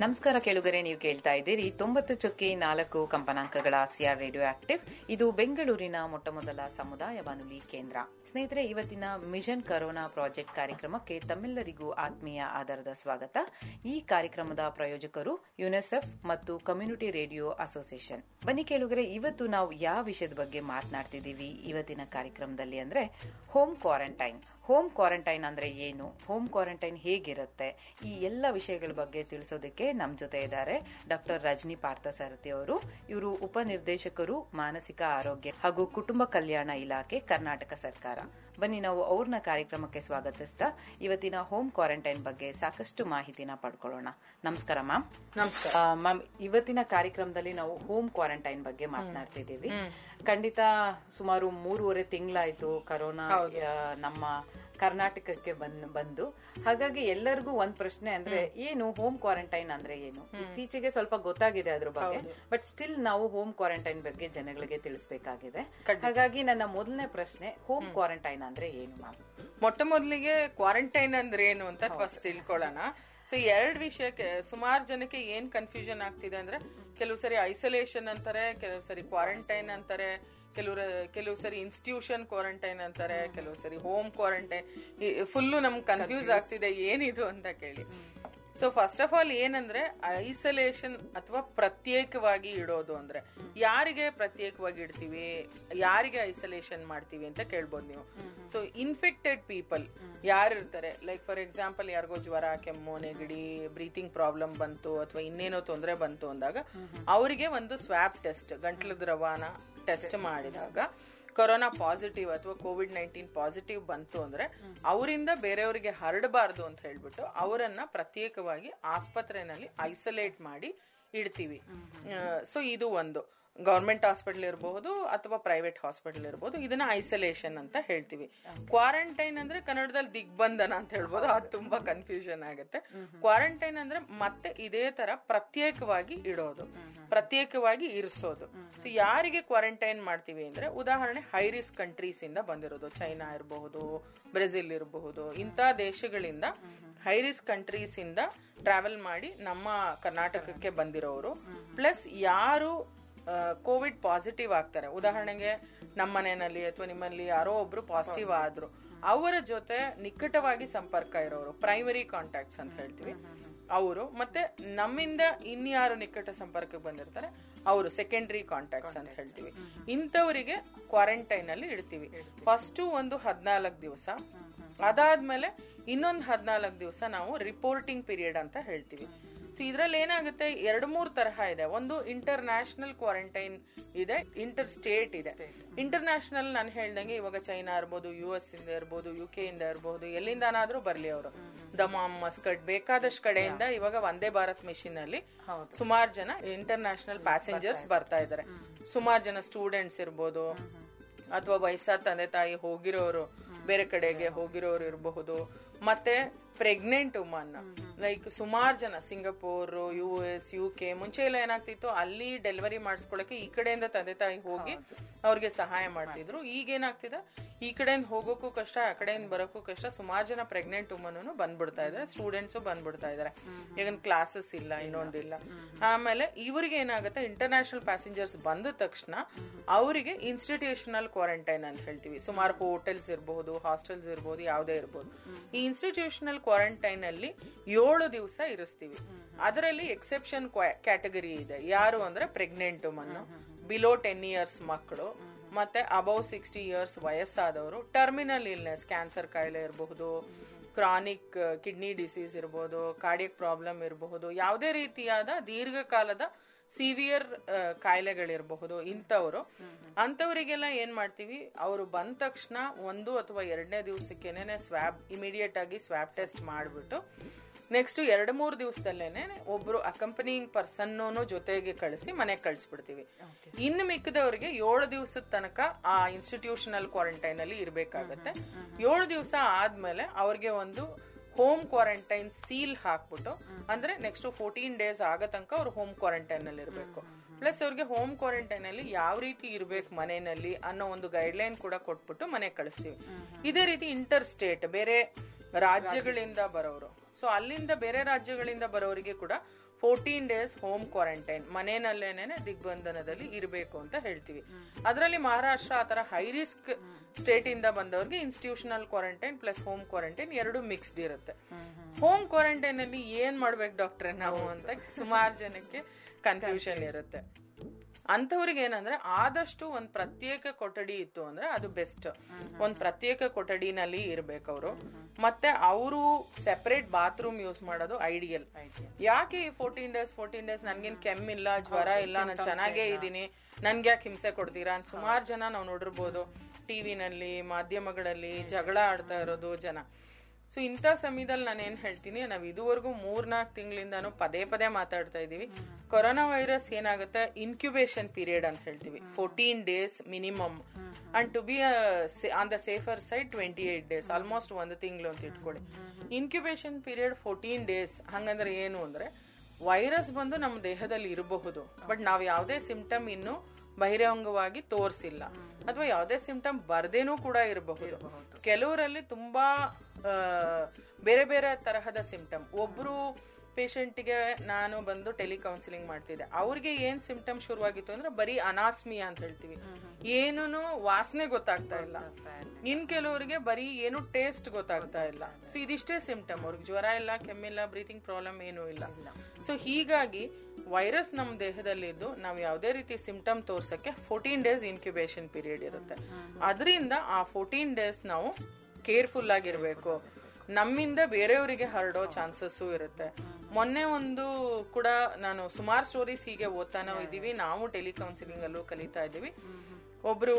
ನಮಸ್ಕಾರ ಕೇಳುಗರೆ, ನೀವು ಕೇಳ್ತಾ ಇದ್ದೀರಿ ತೊಂಬತ್ತು ಚುಕ್ಕಿ ನಾಲ್ಕು ಕಂಪನಾಂಕಗಳ ಸಿಆರ್ ರೇಡಿಯೋ ಆಕ್ಟಿವ್. ಇದು ಬೆಂಗಳೂರಿನ ಮೊಟ್ಟಮೊದಲ ಸಮುದಾಯ ಬಾನುಲಿ ಕೇಂದ್ರ. ಸ್ನೇಹಿತರೆ, ಇವತ್ತಿನ ಮಿಷನ್ ಕರೋನಾ ಪ್ರಾಜೆಕ್ಟ್ ಕಾರ್ಯಕ್ರಮಕ್ಕೆ ತಮ್ಮೆಲ್ಲರಿಗೂ ಆತ್ಮೀಯ ಆಧಾರದ ಸ್ವಾಗತ. ಈ ಕಾರ್ಯಕ್ರಮದ ಪ್ರಾಯೋಜಕರು ಯುನೆಸೆಫ್ ಮತ್ತು ಕಮ್ಯುನಿಟಿ ರೇಡಿಯೋ ಅಸೋಸಿಯೇಷನ್. ಬನ್ನಿ ಕೇಳುಗರೆ, ಇವತ್ತು ನಾವು ಯಾವ ವಿಷಯದ ಬಗ್ಗೆ ಮಾತನಾಡ್ತಿದ್ದೀವಿ ಇವತ್ತಿನ ಕಾರ್ಯಕ್ರಮದಲ್ಲಿ ಅಂದ್ರೆ ಹೋಮ್ ಕ್ವಾರಂಟೈನ್. ಹೋಮ್ ಕ್ವಾರಂಟೈನ್ ಅಂದ್ರೆ ಏನು? ಹೋಮ್ ಕ್ವಾರಂಟೈನ್ ಹೇಗಿರುತ್ತೆ? ಈ ಎಲ್ಲ ವಿಷಯಗಳ ಬಗ್ಗೆ ತಿಳಿಸೋದಕ್ಕೆ ನಮ್ ಜೊತೆ ಇದ್ದಾರೆ ಡಾಕ್ಟರ್ ರಜನಿ ಪಾರ್ಥಸಾರಥಿ ಅವರು. ಇವರು ಉಪನಿರ್ದೇಶಕರು ಮಾನಸಿಕ ಆರೋಗ್ಯ ಹಾಗೂ ಕುಟುಂಬ ಕಲ್ಯಾಣ ಇಲಾಖೆ ಕರ್ನಾಟಕ ಸರ್ಕಾರ. ಬನ್ನಿ ನಾವು ಅವ್ರನ್ನ ಕಾರ್ಯಕ್ರಮಕ್ಕೆ ಸ್ವಾಗತಿಸ್ತಾ ಇವತ್ತಿನ ಹೋಮ್ ಕ್ವಾರಂಟೈನ್ ಬಗ್ಗೆ ಸಾಕಷ್ಟು ಮಾಹಿತಿನ ಪಡ್ಕೊಳ್ಳೋಣ. ನಮಸ್ಕಾರ ಮ್ಯಾಮ್. ನಮಸ್ಕಾರ. ಮ್ಯಾಮ್ ಇವತ್ತಿನ ಕಾರ್ಯಕ್ರಮದಲ್ಲಿ ನಾವು ಹೋಮ್ ಕ್ವಾರಂಟೈನ್ ಬಗ್ಗೆ ಮಾತನಾಡ್ತಿದ್ದೀವಿ. ಖಂಡಿತ ಸುಮಾರು ಮೂರುವರೆ ತಿಂಗಳಾಯ್ತು ಕರೋನಾ ನಮ್ಮ ಕರ್ನಾಟಕಕ್ಕೆ ಬಂದ್ ಹಾಗಾಗಿ ಎಲ್ಲರಿಗೂ ಒಂದ್ ಪ್ರಶ್ನೆ ಅಂದ್ರೆ ಏನು ಹೋಮ್ ಕ್ವಾರಂಟೈನ್ ಅಂದ್ರೆ ಏನು? ಇತ್ತೀಚೆಗೆ ಸ್ವಲ್ಪ ಗೊತ್ತಾಗಿದೆ ಅದ್ರ ಬಗ್ಗೆ ಬಟ್ ಸ್ಟಿಲ್ ನಾವು ಹೋಮ್ ಕ್ವಾರಂಟೈನ್ ಬಗ್ಗೆ ಜನಗಳಿಗೆ ತಿಳಿಸಬೇಕಾಗಿದೆ. ಹಾಗಾಗಿ ನನ್ನ ಮೊದಲನೇ ಪ್ರಶ್ನೆ ಹೋಮ್. ಕ್ವಾರಂಟೈನ್ ಅಂದ್ರೆ ಏನು ಮ್ಯಾಮ್ ಮೊಟ್ಟ ಮೊದಲಿಗೆ ಕ್ವಾರಂಟೈನ್ ಅಂದ್ರೆ ಏನು ಅಂತ ಫಸ್ಟ್ ತಿಳ್ಕೊಳ್ಳೋಣ. ಸೊ ಎರಡ್ ವಿಷಯಕ್ಕೆ ಸುಮಾರು ಜನಕ್ಕೆ ಏನ್ ಕನ್ಫ್ಯೂಷನ್ ಆಗ್ತಿದೆ ಅಂದ್ರೆ ಕೆಲವು ಸರಿ ಐಸೋಲೇಷನ್ ಅಂತಾರೆ ಕೆಲವು ಸರಿ ಕ್ವಾರಂಟೈನ್ ಅಂತಾರೆ ಕೆಲವು ಕೆಲವು ಸರಿ ಇನ್ಸ್ಟಿಟ್ಯೂಷನ್ ಕ್ವಾರಂಟೈನ್ ಅಂತಾರೆ ಕೆಲವು ಸರಿ ಹೋಮ್ ಕ್ವಾರಂಟೈನ್ ಫುಲ್ಲು ನಮ್ಗೆ ಕನ್ಫ್ಯೂಸ್ ಆಗ್ತಿದೆ ಏನಿದು ಅಂತ ಕೇಳಿ. ಸೊ ಫಸ್ಟ್ ಆಫ್ ಆಲ್ ಏನಂದ್ರೆ ಐಸೋಲೇಷನ್ ಅಥವಾ ಪ್ರತ್ಯೇಕವಾಗಿ ಇಡೋದು ಅಂದ್ರೆ ಯಾರಿಗೆ ಪ್ರತ್ಯೇಕವಾಗಿ ಇಡ್ತೀವಿ ಯಾರಿಗೆ ಐಸೋಲೇಷನ್ ಮಾಡ್ತೀವಿ ಅಂತ ಕೇಳ್ಬೋದು ನೀವು. ಸೊ ಇನ್ಫೆಕ್ಟೆಡ್ ಪೀಪಲ್ ಯಾರಿರ್ತಾರೆ ಲೈಕ್ ಫಾರ್ ಎಕ್ಸಾಂಪಲ್ ಯಾರಿಗೋ ಜ್ವರ ಕೆಮ್ಮು ನೆಗಡಿ ಬ್ರೀತಿಂಗ್ ಪ್ರಾಬ್ಲಮ್ ಬಂತು ಅಥವಾ ಇನ್ನೇನೋ ತೊಂದರೆ ಬಂತು ಅಂದಾಗ ಅವರಿಗೆ ಒಂದು ಸ್ವಾಪ್ ಟೆಸ್ಟ್ ಗಂಟ್ಲು ದ್ರವಾನ ಟೆಸ್ಟ್ ಮಾಡಿದಾಗ ಕೊರೋನಾ ಪಾಸಿಟಿವ್ ಅಥವಾ ಕೋವಿಡ್ ನೈನ್ಟೀನ್ ಪಾಸಿಟಿವ್ ಬಂತು ಅಂದ್ರೆ ಅವರಿಂದ ಬೇರೆಯವರಿಗೆ ಹರಡಬಾರ್ದು ಅಂತ ಹೇಳ್ಬಿಟ್ಟು ಅವರನ್ನ ಪ್ರತ್ಯೇಕವಾಗಿ ಆಸ್ಪತ್ರೆನಲ್ಲಿ ಐಸೋಲೇಟ್ ಮಾಡಿ ಇಡ್ತೀವಿ. ಸೊ ಇದು ಒಂದು. ಗೌರ್ಮೆಂಟ್ ಹಾಸ್ಪಿಟಲ್ ಇರಬಹುದು ಅಥವಾ ಪ್ರೈವೇಟ್ ಹಾಸ್ಪಿಟಲ್ ಇರಬಹುದು. ಇದನ್ನ ಐಸೋಲೇಷನ್ ಅಂತ ಹೇಳ್ತೀವಿ. ಕ್ವಾರಂಟೈನ್ ಅಂದ್ರೆ ಕನ್ನಡದಲ್ಲಿ ದಿಗ್ಬಂಧನ ಅಂತ ಹೇಳ್ಬೋದು. ಅದು ತುಂಬಾ ಕನ್ಫ್ಯೂಷನ್ ಆಗುತ್ತೆ. ಕ್ವಾರಂಟೈನ್ ಅಂದ್ರೆ ಮತ್ತೆ ಇದೇ ತರ ಪ್ರತ್ಯೇಕವಾಗಿ ಇಡೋದು, ಪ್ರತ್ಯೇಕವಾಗಿ ಇರಿಸೋದು. ಸೊ ಯಾರಿಗೆ ಕ್ವಾರಂಟೈನ್ ಮಾಡ್ತೀವಿ ಅಂದ್ರೆ ಉದಾಹರಣೆ ಹೈ ರಿಸ್ಕ್ ಕಂಟ್ರೀಸ್ ಇಂದ ಬಂದಿರೋದು. ಚೈನಾ ಇರಬಹುದು, ಬ್ರೆಜಿಲ್ ಇರಬಹುದು ಇಂತಹ ದೇಶಗಳಿಂದ ಹೈ ರಿಸ್ಕ್ ಕಂಟ್ರೀಸ್ ಇಂದ ಟ್ರಾವೆಲ್ ಮಾಡಿ ನಮ್ಮ ಕರ್ನಾಟಕಕ್ಕೆ ಬಂದಿರೋರು. ಪ್ಲಸ್ ಯಾರು ಕೋವಿಡ್ ಪಾಸಿಟಿವ್ ಆಗ್ತಾರೆ. ಉದಾಹರಣೆಗೆ ನಮ್ಮ ಮನೆಯಲ್ಲಿ ಅಥವಾ ನಿಮ್ಮಲ್ಲಿ ಯಾರೋ ಒಬ್ರು ಪಾಸಿಟಿವ್ ಆದ್ರು. ಅವರ ಜೊತೆ ನಿಕಟವಾಗಿ ಸಂಪರ್ಕ ಇರೋರು ಪ್ರೈಮರಿ ಕಾಂಟ್ಯಾಕ್ಟ್ಸ್ ಅಂತ ಹೇಳ್ತೀವಿ. ಅವರು ಮತ್ತೆ ನಮ್ಮಿಂದ ಇನ್ಯಾರು ನಿಕಟ ಸಂಪರ್ಕಕ್ಕೆ ಬಂದಿರ್ತಾರೆ ಅವರು ಸೆಕೆಂಡರಿ ಕಾಂಟ್ಯಾಕ್ಟ್ಸ್ ಅಂತ ಹೇಳ್ತೀವಿ. ಇಂಥವರಿಗೆ ಕ್ವಾರಂಟೈನ್ ಅಲ್ಲಿ ಇಡ್ತೀವಿ. ಫಸ್ಟ್ ಒಂದು ಹದಿನಾಲ್ಕು ದಿವಸ. ಅದಾದ್ಮೇಲೆ ಇನ್ನೊಂದು ಹದಿನಾಲ್ಕು ದಿವಸ ನಾವು ರಿಪೋರ್ಟಿಂಗ್ ಪೀರಿಯಡ್ ಅಂತ ಹೇಳ್ತೀವಿ. ಇದ್ರಲ್ಲಿ ಏನಾಗುತ್ತೆ? ಎರಡು ಮೂರು ತರಹ ಇದೆ. ಒಂದು ಇಂಟರ್ ನ್ಯಾಷನಲ್ ಕ್ವಾರಂಟೈನ್ ಇದೆ ಇಂಟರ್ ಸ್ಟೇಟ್ ಇದೆ. ಇಂಟರ್ ನ್ಯಾಷನಲ್ ನಾನು ಹೇಳ್ದಂಗೆ ಇವಾಗ ಚೈನಾ ಇರ್ಬೋದು ಯು ಎಸ್ ಇಂದ ಇರ್ಬೋದು ಯು ಕೆ ಇಂದ ಇರ್ಬೋದು ಎಲ್ಲಿಂದನಾದ್ರೂ ಬರ್ಲಿ ಅವರು. ದಮಾಮ್ ಮಸ್ಕಟ್ ಬೇಕಾದಷ್ಟು ಕಡೆಯಿಂದ ಇವಾಗ ವಂದೇ ಭಾರತ್ ಮಿಷಿನ್ ಅಲ್ಲಿ ಸುಮಾರು ಜನ ಇಂಟರ್ ನ್ಯಾಷನಲ್ ಪ್ಯಾಸೆಂಜರ್ಸ್ ಬರ್ತಾ ಇದಾರೆ. ಸುಮಾರು ಜನ ಸ್ಟೂಡೆಂಟ್ಸ್ ಇರ್ಬೋದು ಅಥವಾ ವಯಸ್ಸಾದ ತಂದೆ ತಾಯಿ ಹೋಗಿರೋರು ಬೇರೆ ಕಡೆಗೆ ಹೋಗಿರೋರು ಇರಬಹುದು. ಮತ್ತೆ ಪ್ರೆಗ್ನೆಂಟ್ ವುಮನ್ ಲೈಕ್ ಸುಮಾರು ಜನ Singapore U S U K ಮುಂಚೆ ಎಲ್ಲ ಏನಾಗ್ತಿತ್ತು ಅಲ್ಲಿ ಡೆಲಿವರಿ ಮಾಡಿಸ್ಕೊಳಕ್ಕೆ ಈ ಕಡೆಯಿಂದ ತಂದೆ ತಾಯಿ ಹೋಗಿ ಅವ್ರಿಗೆ ಸಹಾಯ ಮಾಡ್ತಿದ್ರು. ಈಗ ಏನಾಗ್ತಿದೆ ಈ ಕಡೆಯಿಂದ ಹೋಗೋಕ್ಕೂ ಕಷ್ಟ ಆ ಕಡೆಯಿಂದ ಬರೋಕ್ಕೂ ಕಷ್ಟ ಸುಮಾರು ಜನ ಪ್ರೆಗ್ನೆಂಟ್ ವುಮನ್ ಬಂದ್ಬಿಡ್ತಾ ಇದಾರೆ ಸ್ಟೂಡೆಂಟ್ಸ್ ಬಂದ್ಬಿಡ್ತಾ ಇದಾರೆ. ಈಗ ಕ್ಲಾಸಸ್ ಇಲ್ಲ ಇನ್ನೊಂದಿಲ್ಲ. ಆಮೇಲೆ ಇವರಿಗೆ ಏನಾಗುತ್ತೆ ಇಂಟರ್ನ್ಯಾಷನಲ್ ಪ್ಯಾಸೆಂಜರ್ಸ್ ಬಂದ ತಕ್ಷಣ ಅವರಿಗೆ ಇನ್ಸ್ಟಿಟ್ಯೂಷನಲ್ ಕ್ವಾರಂಟೈನ್ ಅಂತ ಹೇಳ್ತೀವಿ. ಸುಮಾರು ಹೋಟೆಲ್ಸ್ ಇರಬಹುದು ಹಾಸ್ಟೆಲ್ಸ್ ಇರಬಹುದು ಯಾವುದೇ ಇರಬಹುದು ಈ ಇನ್ಸ್ಟಿಟ್ಯೂಷನಲ್ ಕ್ವಾರಂಟೈನ್ ಅಲ್ಲಿ ಏಳು ದಿವಸ ಇರಿಸ್ತೀವಿ. ಅದರಲ್ಲಿ ಎಕ್ಸೆಪ್ಷನ್ ಕ್ಯಾಟಗರಿ ಇದೆ. ಯಾರು ಅಂದ್ರೆ ಪ್ರೆಗ್ನೆಂಟ್ ಮನ್ನು ಬಿಲೋ ಟೆನ್ ಇಯರ್ಸ್ ಮಕ್ಕಳು. ಮತ್ತೆ ಅಬೌವ್ ಸಿಕ್ಸ್ಟಿ ಇಯರ್ಸ್ ವಯಸ್ಸಾದವರು. ಟರ್ಮಿನಲ್ ಇಲ್ನೆಸ್ ಕ್ಯಾನ್ಸರ್ ಕಾಯಿಲೆ ಇರಬಹುದು ಕ್ರಾನಿಕ್ ಕಿಡ್ನಿ ಡಿಸೀಸ್ ಇರಬಹುದು ಕಾರ್ಡಿಯಕ್ ಪ್ರಾಬ್ಲಮ್ ಇರಬಹುದು ಯಾವುದೇ ರೀತಿಯಾದ ದೀರ್ಘಕಾಲದ ಸಿವಿಯರ್ ಕಾಯಿಲೆಗಳಿರಬಹುದು ಇಂಥವ್ರು. ಅಂಥವರಿಗೆಲ್ಲ ಏನ್ ಮಾಡ್ತೀವಿ? ಅವರು ಬಂದ ತಕ್ಷಣ ಒಂದು ಅಥವಾ ಎರಡನೇ ದಿವಸಕ್ಕೆ ಸ್ವಾಬ್ ಇಮಿಡಿಯೇಟ್ ಆಗಿ ಸ್ವಾಬ್ ಟೆಸ್ಟ್ ಮಾಡಿಬಿಟ್ಟು ನೆಕ್ಸ್ಟ್ ಎರಡು ಮೂರು ದಿವಸದಲ್ಲೇನೆ ಒಬ್ರು ಅಕಂಪನಿಂಗ್ ಪರ್ಸನ್ ಜೊತೆಗೆ ಕಳಿಸಿ ಮನೆಗೆ ಕಳಿಸ್ಬಿಡ್ತೀವಿ. ಇನ್ನು ಮಿಕ್ಕದವರಿಗೆ ಏಳು ದಿವಸದ ತನಕ ಆ ಇನ್ಸ್ಟಿಟ್ಯೂಷನಲ್ ಕ್ವಾರಂಟೈನ್ ಅಲ್ಲಿ ಇರಬೇಕಾಗತ್ತೆ. ಏಳು ದಿವಸ ಆದ್ಮೇಲೆ ಅವ್ರಿಗೆ ಒಂದು ಹೋಮ್ ಕ್ವಾರಂಟೈನ್ ಸೀಲ್ ಹಾಕ್ಬಿಟ್ಟು ಅಂದ್ರೆ ನೆಕ್ಸ್ಟ್ ಫೋರ್ಟೀನ್ ಡೇಸ್ ಆಗೋ ತನಕ ಅವ್ರು ಹೋಮ್ ಕ್ವಾರಂಟೈನ್ ಅಲ್ಲಿ ಇರಬೇಕು. ಪ್ಲಸ್ ಅವ್ರಿಗೆ ಹೋಮ್ ಕ್ವಾರಂಟೈನ್ ಅಲ್ಲಿ ಯಾವ ರೀತಿ ಇರ್ಬೇಕು ಮನೆಯಲ್ಲಿ ಅನ್ನೋ ಒಂದು ಗೈಡ್ಲೈನ್ ಕೂಡ ಕೊಟ್ಬಿಟ್ಟು ಮನೆ ಕಳಿಸ್ತೀವಿ. ಇದೇ ರೀತಿ ಇಂಟರ್ ಸ್ಟೇಟ್ ಬೇರೆ ರಾಜ್ಯಗಳಿಂದ ಬರೋರು. ಸೊ ಅಲ್ಲಿಂದ ಬೇರೆ ರಾಜ್ಯಗಳಿಂದ ಬರೋರಿಗೆ ಕೂಡ ಫೋರ್ಟೀನ್ ಡೇಸ್ ಹೋಮ್ ಕ್ವಾರಂಟೈನ್ ಮನೆಯಲ್ಲೇನೆ ದಿಗ್ಬಂಧನದಲ್ಲಿ ಇರಬೇಕು ಅಂತ ಹೇಳ್ತೀವಿ. ಅದರಲ್ಲಿ ಮಹಾರಾಷ್ಟ್ರ ಆತರ ಹೈ ರಿಸ್ಕ್ ಸ್ಟೇಟ್ ಇಂದ ಬಂದವರಿಗೆ institutional quarantine plus home quarantine ಎರಡು ಮಿಕ್ಸ್ಡ್ ಇರುತ್ತೆ. ಹೋಮ್ ಕ್ವಾರಂಟೈನ್ ಅಲ್ಲಿ ಏನ್ ಮಾಡ್ಬೇಕು ಡಾಕ್ಟ್ರೆ ನಾವು ಅಂತ ಸುಮಾರು ಜನಕ್ಕೆ ಕನ್ಫ್ಯೂಷನ್ ಇರುತ್ತೆ. ಅಂಥವ್ರಿಗೆ ಏನಂದ್ರೆ ಆದಷ್ಟು ಒಂದ್ ಪ್ರತ್ಯೇಕ ಕೊಠಡಿ ಇತ್ತು ಅಂದ್ರೆ ಅದು ಬೆಸ್ಟ್ ಒಂದ್ ಪ್ರತ್ಯೇಕ ಕೊಠಡಿನಲ್ಲಿ ಇರ್ಬೇಕು ಅವರು. ಮತ್ತೆ ಅವರು ಸೆಪರೇಟ್ ಬಾತ್ರೂಮ್ ಯೂಸ್ ಮಾಡೋದು ಐಡಿಯಲ್ ಯಾಕೆ ಈ ಫೋರ್ಟೀನ್ ಡೇಸ್ ಫೋರ್ಟೀನ್ ಡೇಸ್ ನನ್ಗೇನ್ ಕೆಮ್ಮಿಲ್ಲ ಜ್ವರ ಇಲ್ಲ ನಾನು ಚೆನ್ನಾಗೇ ಇದ್ದೀನಿ ನನ್ಗೆ ಯಾಕೆ ಹಿಂಸೆ ಕೊಡ್ತೀರಾ ಅಂತ ಸುಮಾರು ಜನ ನಾವು ನೋಡಿರ್ಬೋದು. ಟಿವಿನಲ್ಲಿ ಮಾಧ್ಯಮಗಳಲ್ಲಿ ಜಗಳ ಆಡ್ತಾ ಇರೋದು ಜನ. ಸೊ ಇಂಥ ಸಮಯದಲ್ಲಿ ನಾನು ಏನು ಹೇಳ್ತೀನಿ ನಾವು ಇದುವರೆಗೂ ಮೂರ್ನಾಲ್ಕು ತಿಂಗಳಿಂದಾನು ಪದೇ ಪದೇ ಮಾತಾಡ್ತಾ ಇದ್ದೀವಿ ಕೊರೋನಾ ವೈರಸ್ ಏನಾಗುತ್ತೆ? ಇನ್ಕ್ಯುಬೇಷನ್ ಪೀರಿಯಡ್ ಅಂತ ಹೇಳ್ತೀವಿ. Fourteen days minimum and to be on the safer side twenty eight days almost ಒಂದು ತಿಂಗಳು ಅಂತ ಇಟ್ಕೊಳ್ಳಿ. ಇನ್ಕ್ಯುಬೇಷನ್ ಪೀರಿಯಡ್ ಫೋರ್ಟೀನ್ ಡೇಸ್ ಹಂಗಂದ್ರೆ ಏನು ಅಂದ್ರೆ ವೈರಸ್ ಬಂದು ನಮ್ಮ ದೇಹದಲ್ಲಿ ಇರಬಹುದು. ಬಟ್ ನಾವು ಯಾವುದೇ ಸಿಂಪ್ಟಮ್ ಇನ್ನು ಬಹಿರಂಗವಾಗಿ ತೋರಿಸಿಲ್ಲ. ಅಥವಾ ಯಾವುದೇ ಸಿಂಪ್ಟಮ್ ಬರ್ದೇನೂ ಕೂಡ ಇರಬಹುದು. ಕೆಲವರಲ್ಲಿ ತುಂಬಾ ಬೇರೆ ಬೇರೆ ತರಹದ ಸಿಂಪ್ಟಮ್ ಒಬ್ರು ಪೇಷಂಟ್ಗೆ ನಾನು ಬಂದು ಟೆಲಿಕೌನ್ಸಿಲಿಂಗ್ ಮಾಡ್ತಿದ್ದೆ. ಅವ್ರಿಗೆ ಏನ್ ಸಿಂಪ್ಟಮ್ ಶುರುವಾಗಿತ್ತು ಅಂದ್ರೆ ಬರೀ ಅನಾಸ್ಮಿಯಾ ಅಂತ ಹೇಳ್ತೀವಿ. ಏನೂ ವಾಸನೆ ಗೊತ್ತಾಗ್ತಾ ಇಲ್ಲ. ಇನ್ ಕೆಲವರಿಗೆ ಬರೀ ಏನು ಟೇಸ್ಟ್ ಗೊತ್ತಾಗ್ತಾ ಇಲ್ಲ. ಸೊ ಇದಿಷ್ಟೇ ಸಿಂಪ್ಟಮ್. ಅವ್ರಿಗೆ ಜ್ವರ ಇಲ್ಲ ಕೆಮ್ಮಿಲ್ಲ ಬ್ರೀತಿಂಗ್ ಪ್ರಾಬ್ಲಮ್ ಏನೂ ಇಲ್ಲ. ಸೊ ಹೀಗಾಗಿ ವೈರಸ್ ನಮ್ಮ ದೇಹದಲ್ಲಿದ್ದು ನಾವು ಯಾವುದೇ ರೀತಿ ಸಿಂಪ್ಟಮ್ ತೋರ್ಸಕ್ಕೆ ಫೋರ್ಟೀನ್ ಡೇಸ್ ಇನ್ಕ್ಯುಬೇಷನ್ ಪೀರಿಯಡ್ ಇರುತ್ತೆ. ಅದರಿಂದ ಆ ಫೋರ್ಟೀನ್ ಡೇಸ್ ನಾವು ಕೇರ್ಫುಲ್ ಆಗಿರ್ಬೇಕು. ನಮ್ಮಿಂದ ಬೇರೆಯವರಿಗೆ ಹರಡೋ ಚಾನ್ಸಸ್ಸು ಇರುತ್ತೆ. ಮೊನ್ನೆ ಒಂದು ಕೂಡ ನಾನು ಸುಮಾರು ಸ್ಟೋರೀಸ್ ಹೀಗೆ ಓದ್ತಾನೆ ಇದ್ದೀವಿ. ನಾವು ಟೆಲಿಕೌನ್ಸಿಲಿಂಗ್ ಅಲ್ಲೂ ಕಲಿತಾ ಇದ್ದೀವಿ. ಒಬ್ರು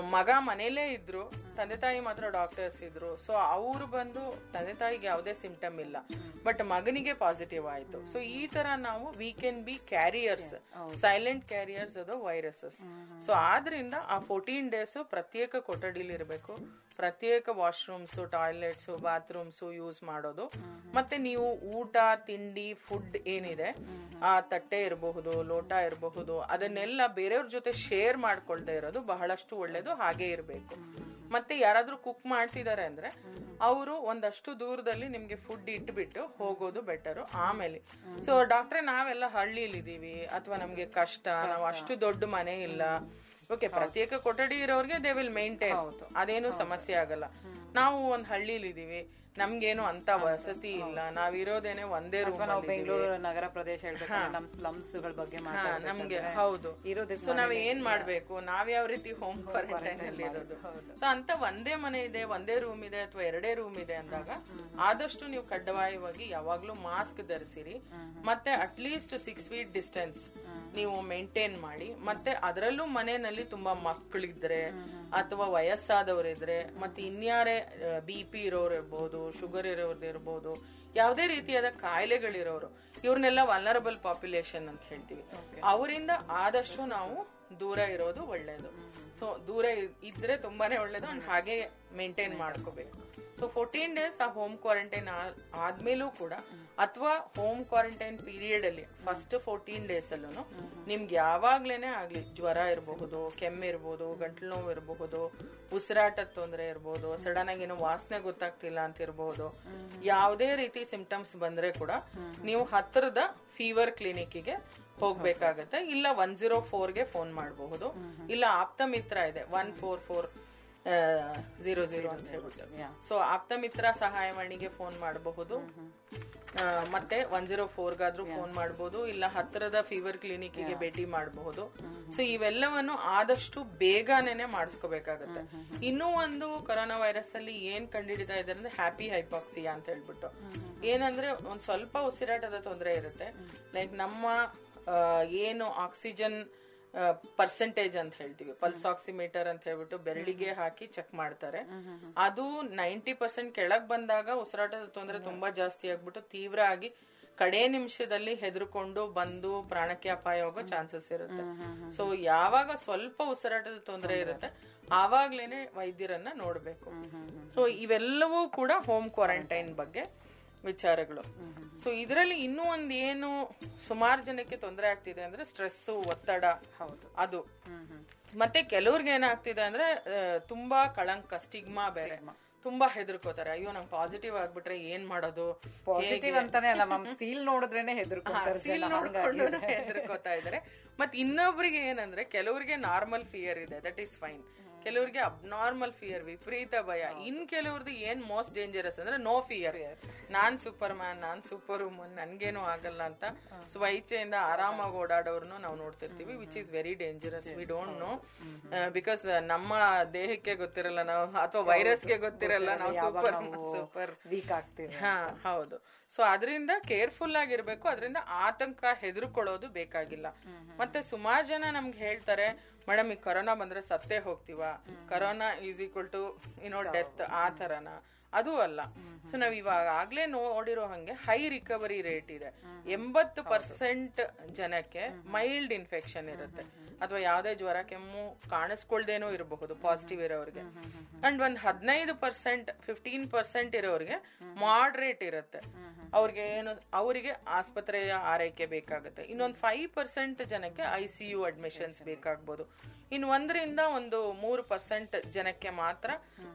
ಮಗ ಮನೇಲೇ ಇದ್ರು. ತಂದೆ ತಾಯಿ ಮಾತ್ರ ಡಾಕ್ಟರ್ಸ್ ಇದ್ರು. ಸೊ ಅವ್ರು ಬಂದು ತಂದೆ ತಾಯಿಗೆ ಯಾವುದೇ ಸಿಂಪ್ಟಮ್ ಇಲ್ಲ. ಬಟ್ ಮಗನಿಗೆ ಪಾಸಿಟಿವ್ ಆಯ್ತು. ಸೊ ಈ ತರ ನಾವು we can be carriers silent carriers ಅದು ವೈರಸಸ್ ಸೊ ಆದ್ರಿಂದ ಆ ಫೋರ್ಟೀನ್ ಡೇಸ್ ಪ್ರತ್ಯೇಕ ಕೊಠಡಿಲಿ ಇರಬೇಕು. ಪ್ರತ್ಯೇಕ ವಾಶ್ರೂಮ್ಸ್ ಟಾಯ್ಲೆಟ್ಸ್ ಬಾತ್ರೂಮ್ಸ್ ಯೂಸ್ ಮಾಡೋದು. ಮತ್ತೆ ನೀವು ಊಟ ತಿಂಡಿ ಫುಡ್ ಏನಿದೆ ಆ ತಟ್ಟೆ ಇರಬಹುದು ಲೋಟ ಇರಬಹುದು ಅದನ್ನೆಲ್ಲ ಬೇರೆಯವ್ರ ಜೊತೆ ಶೇರ್ ಮಾಡ್ಕೊಳ್ತಾ ಇರೋದು ಬಹಳಷ್ಟು ಒಳ್ಳೇದು ಹಾಗೆ ಇರಬೇಕು. ಮತ್ತೆ ಯಾರಾದ್ರೂ ಕುಕ್ ಮಾಡ್ತಿದ್ದಾರೆ ಅಂದ್ರೆ ಅವರು ಒಂದಷ್ಟು ದೂರದಲ್ಲಿ ನಿಮ್ಗೆ ಫುಡ್ ಇಟ್ಬಿಟ್ಟು ಹೋಗೋದು ಬೆಟರ್ ಆಮೇಲೆ ಸೊ ಡಾಕ್ಟ್ರೆ ನಾವೆಲ್ಲ ಹಳ್ಳಿಲಿ ಇದೀವಿ. ಅಥವಾ ನಮ್ಗೆ ಕಷ್ಟ ನಾವು ಅಷ್ಟು ದೊಡ್ಡ ಮನೆ ಇಲ್ಲ. ಓಕೆ ಪ್ರತ್ಯೇಕ ಕೊಠಡಿ ಇರೋರಿಗೆ ದೇ ವಿಲ್ ಮೇಂಟೈನ್ ಅದೇನು ಸಮಸ್ಯೆ ಆಗಲ್ಲ. ನಾವು ಒಂದ್ ಹಳ್ಳಿಲಿ ಇದೀವಿ. ನಮ್ಗೇನು ಅಂತ ವಸತಿ ಇಲ್ಲ. ನಾವಿರೋದೇನೆ ಒಂದೇ ರೂಮ್ ನಾವು ಬೆಂಗಳೂರು ನಗರ ಪ್ರದೇಶ ನಮ್ ಸ್ಲಮ್ಸ್ಗಳ ಬಗ್ಗೆ ನಮ್ಗೆ ಹೌದು. ಸೊ ನಾವ್ ಏನ್ ಮಾಡ್ಬೇಕು? ನಾವ್ ಯಾವ ರೀತಿ ಹೋಮ್ ಕ್ವಾರಂಟೈನ್ ಅಲ್ಲಿ ಇರೋದು. ಸೊ ಅಂತ ಒಂದೇ ಮನೆ ಇದೆ ಒಂದೇ ರೂಮ್ ಇದೆ ಅಥವಾ ಎರಡೇ ರೂಮ್ ಇದೆ ಅಂದಾಗ ಆದಷ್ಟು ನೀವು ಕಡ್ಡಾಯವಾಗಿ ಯಾವಾಗ್ಲೂ ಮಾಸ್ಕ್ ಧರಿಸಿರಿ. ಮತ್ತೆ at least six feet distance ನೀವು ಮೇಂಟೈನ್ ಮಾಡಿ ಮತ್ತೆ ಅದರಲ್ಲೂ ಮನೆಯಲ್ಲಿ ತುಂಬಾ ಮಕ್ಕಳಿದ್ರೆ ಅಥವಾ ವಯಸ್ಸಾದವರಿದ್ರೆ ಮತ್ತೆ ಇನ್ಯಾರೇ ಬಿ ಪಿ ಇರೋರು ಇರ್ಬೋದು ಶುಗರ್ ಇರೋರು ಇರ್ಬೋದು ಯಾವುದೇ ರೀತಿಯಾದ ಕಾಯಿಲೆಗಳಿರೋರು ಇವ್ರನ್ನೆಲ್ಲ ವಲ್ನರಬಲ್ ಪಾಪ್ಯುಲೇಷನ್ ಅಂತ ಹೇಳ್ತೀವಿ. ಅವರಿಂದ ಆದಷ್ಟು ನಾವು ದೂರ ಇರೋದು ಒಳ್ಳೇದು. ಸೊ ದೂರ ಇದ್ರೆ ತುಂಬಾನೇ ಒಳ್ಳೇದು ಅಂಡ್ ಹಾಗೆ ಮೇಂಟೈನ್ ಮಾಡ್ಕೋಬೇಕು. ಸೊ ಫೋರ್ಟೀನ್ ಡೇಸ್ ಆ ಹೋಮ್ ಕ್ವಾರಂಟೈನ್ ಆದ್ಮೇಲೂ ಕೂಡ ಅಥವಾ ಹೋಮ್ ಕ್ವಾರಂಟೈನ್ ಪೀರಿಯಡ್ ಅಲ್ಲಿ ಫಸ್ಟ್ ಫೋರ್ಟೀನ್ ಡೇಸ್ ಅಲ್ಲೂ ನಿಮ್ಗೆ ಯಾವಾಗ್ಲೇನೆ ಆಗ್ಲಿ ಜ್ವರ ಇರಬಹುದು ಕೆಮ್ಮು ಇರಬಹುದು ಗಂಟ್ಲು ನೋವು ಇರಬಹುದು ಉಸಿರಾಟದ ತೊಂದರೆ ಇರಬಹುದು ಸಡನ್ ಆಗಿ ಏನೋ ವಾಸನೆ ಗೊತ್ತಾಗ್ತಿಲ್ಲ ಅಂತ ಇರಬಹುದು ಯಾವುದೇ ರೀತಿ ಸಿಂಪ್ಟಮ್ಸ್ ಬಂದ್ರೆ ಕೂಡ ನೀವು ಹತ್ತಿರದ ಫೀವರ್ ಕ್ಲಿನಿಕ್ಗೆ ಹೋಗ್ಬೇಕಾಗತ್ತೆ. ಇಲ್ಲ ಒನ್ ಜೀರೋ ಫೋರ್ಗೆ ಫೋನ್ ಮಾಡಬಹುದು. ಇಲ್ಲ ಆಪ್ತ ಮಿತ್ರ ಇದೆ one four four zero zero ಅಂತ ಹೇಳ್ಬಿಟ್ಟು. ಸೊ ಆಪ್ತ ಮಿತ್ರ ಸಹಾಯವಾಣಿಗೆ ಫೋನ್ ಮಾಡಬಹುದು. ಮತ್ತೆ ಒನ್ ಜೀರೋ ಫೋರ್ಗಾದ್ರೂ ಫೋನ್ ಮಾಡಬಹುದು ಇಲ್ಲ ಹತ್ತಿರದ ಫೀವರ್ ಕ್ಲಿನಿಕ್ಗೆ ಭೇಟಿ ಮಾಡಬಹುದು. ಸೊ ಇವೆಲ್ಲವನ್ನು ಆದಷ್ಟು ಬೇಗನೆ ಮಾಡಿಸ್ಕೋಬೇಕಾಗತ್ತೆ. ಇನ್ನೂ ಒಂದು ಕೊರೋನಾ ವೈರಸ್ ಅಲ್ಲಿ ಏನ್ ಕಂಡುಹಿಡಿತಾ ಇದೆ ಅಂದ್ರೆ ಹ್ಯಾಪಿ ಹೈಪಾಕ್ಸಿಯಾ ಅಂತ ಹೇಳ್ಬಿಟ್ಟು. ಏನಂದ್ರೆ ಒಂದ್ ಸ್ವಲ್ಪ ಉಸಿರಾಟದ ತೊಂದರೆ ಇರುತ್ತೆ. ಲೈಕ್ ನಮ್ಮ ಏನು ಆಕ್ಸಿಜನ್ ಪರ್ಸೆಂಟೇಜ್ ಅಂತ ಹೇಳ್ತೀವಿ. ಪಲ್ಸ್ ಆಕ್ಸಿಮೀಟರ್ ಅಂತ ಹೇಳ್ಬಿಟ್ಟು ಬೆರಳಿಗೆ ಹಾಕಿ ಚೆಕ್ ಮಾಡ್ತಾರೆ. ಅದು ನೈಂಟಿ ಪರ್ಸೆಂಟ್ ಕೆಳಗ್ ಬಂದಾಗ ಉಸಿರಾಟದ ತೊಂದರೆ ತುಂಬಾ ಜಾಸ್ತಿ ಆಗ್ಬಿಟ್ಟು ತೀವ್ರ ಆಗಿ ಕಡೆ ನಿಮಿಷದಲ್ಲಿ ಹೆದರ್ಕೊಂಡು ಬಂದು ಪ್ರಾಣಕ್ಕೆ ಅಪಾಯ ಹೋಗೋ ಚಾನ್ಸಸ್ ಇರುತ್ತೆ. ಸೊ ಯಾವಾಗ ಸ್ವಲ್ಪ ಉಸಿರಾಟದ ತೊಂದರೆ ಇರುತ್ತೆ ಆವಾಗ್ಲೇನೆ ವೈದ್ಯರನ್ನ ನೋಡ್ಬೇಕು. ಸೊ ಇವೆಲ್ಲವೂ ಕೂಡ ಹೋಮ್ ಕ್ವಾರಂಟೈನ್ ಬಗ್ಗೆ ವಿಚಾರಗಳು. ಸೊ ಇದರಲ್ಲಿ ಇನ್ನೂ ಒಂದ್ ಏನು ಸುಮಾರು ಜನಕ್ಕೆ ತೊಂದರೆ ಆಗ್ತಿದೆ ಅಂದ್ರೆ ಸ್ಟ್ರೆಸ್ ಒತ್ತಡ ಹೌದು. ಅದು. ಮತ್ತೆ ಕೆಲವ್ರಿಗೆ ಏನಾಗ್ತಿದೆ ಅಂದ್ರೆ ತುಂಬಾ ಕಳಂಕ ಸ್ಟಿಗ್ಮಾ ಬೇರೆ. ತುಂಬಾ ಹೆದರ್ಕೋತಾರೆ. ಅಯ್ಯೋ ನಂಗೆ ಪಾಸಿಟಿವ್ ಆಗ್ಬಿಟ್ರೆ ಏನ್ ಮಾಡೋದು? ಪಾಸಿಟಿವ್ ಅಂತಾನೆ ಅಲ್ಲ ಮ್ಯಾಮ್ ಸೀಲ್ ನೋಡಿದ್ರೇನೆ ಹೆದರ್ಕೋತಾರೆ ಸೀಲ್ ಹೆದರ್ಕೋತಾ ಇದಾರೆ. ಮತ್ತೆ ಇನ್ನೊಬ್ರಿಗೆ ಏನಂದ್ರೆ ಕೆಲವ್ರಿಗೆ ನಾರ್ಮಲ್ ಫಿಯರ್ ಇದೆ ದಟ್ ಈಸ್ ಫೈನ್. ಕೆಲವ್ರಿಗೆ ಅಬ್ನಾರ್ಮಲ್ ಫಿಯರ್ ವಿಪರೀತ ಭಯ. ಇನ್ ಕೆಲವ್ರದ್ದು ಏನ್ ಮೋಸ್ಟ್ ಡೇಂಜರಸ್ ಅಂದ್ರೆ ನೋ ಫಿಯರ್ ನಾನ್ ಸೂಪರ್ ಮ್ಯಾನ್ ನಾನ್ ಸೂಪರ್ ವುಮನ್ ನನ್ಗೇನು ಆಗಲ್ಲ ಅಂತ ಸ್ವಇಚ್ಛೆಯಿಂದ ಆರಾಮಾಗಿ ಓಡಾಡೋರ್ನು ನಾವು ನೋಡ್ತಿರ್ತೀವಿ which is very dangerous we don't know because ನಮ್ಮ ದೇಹಕ್ಕೆ ಗೊತ್ತಿರಲ್ಲ ನಾವು ಅಥವಾ ವೈರಸ್ಗೆ ಗೊತ್ತಿರಲ್ಲ ನಾವು ಸೂಪರ್ ಸೂಪರ್ ವೀಕ್ ಆಗ್ತೀವಿ ಹಾ ಹೌದು. ಸೊ ಅದರಿಂದ ಕೇರ್ಫುಲ್ ಆಗಿರ್ಬೇಕು ಅದರಿಂದ ಆತಂಕ ಹೆದರ್ಕೊಳ್ಳೋದು ಬೇಕಾಗಿಲ್ಲ. ಮತ್ತೆ ಸುಮಾರು ಜನ ನಮ್ಗೆ ಹೇಳ್ತಾರೆ ಮೇಡಮ್ ಈ ಕೊರೋನಾ ಬಂದ್ರೆ ಸತ್ತೇ ಹೋಗ್ತೀವ? Corona is equal to you know death ಆ ತರನ ಅದು ಅಲ್ಲ. ಸೊ ನಾವ್ ಇವಾಗ ಆಗ್ಲೇ ನೋಡಿರೋ ಹಂಗೆ ಹೈ ರಿಕವರಿ ರೇಟ್ ಇದೆ. ಎಂಬತ್ತು ಪರ್ಸೆಂಟ್ ಜನಕ್ಕೆ ಮೈಲ್ಡ್ ಇನ್ಫೆಕ್ಷನ್ ಇರುತ್ತೆ. ಅಥವಾ ಯಾವ್ದೇ ಜ್ವರ ಕೆಮ್ಮು ಕಾಣಿಸ್ಕೊಳ್ದೇನೋ ಇರಬಹುದು ಪಾಸಿಟಿವ್ ಇರೋರಿಗೆ. ಅಂಡ್ ಒಂದ್ ಹದಿನೈದು ಪರ್ಸೆಂಟ್ ಫಿಫ್ಟೀನ್ ಪರ್ಸೆಂಟ್ ಇರೋರಿಗೆ ಮಾಡ್ರೇಟ್ ಇರುತ್ತೆ. ಅವ್ರಿಗೆ ಏನು ಅವರಿಗೆ ಆಸ್ಪತ್ರೆಯ ಆರೈಕೆ ಬೇಕಾಗುತ್ತೆ. ಇನ್ನೊಂದು ಫೈವ್ ಪರ್ಸೆಂಟ್ ಜನಕ್ಕೆ ಐ ಸಿ ಯು ಅಡ್ಮಿಷನ್ಸ್ ಬೇಕಾಗ್ಬೋದು. ಇನ್ನು ಒಂದರಿಂದ ಒಂದು ಮೂರು ಪರ್ಸೆಂಟ್ ಜನಕ್ಕೆ ಮಾತ್ರ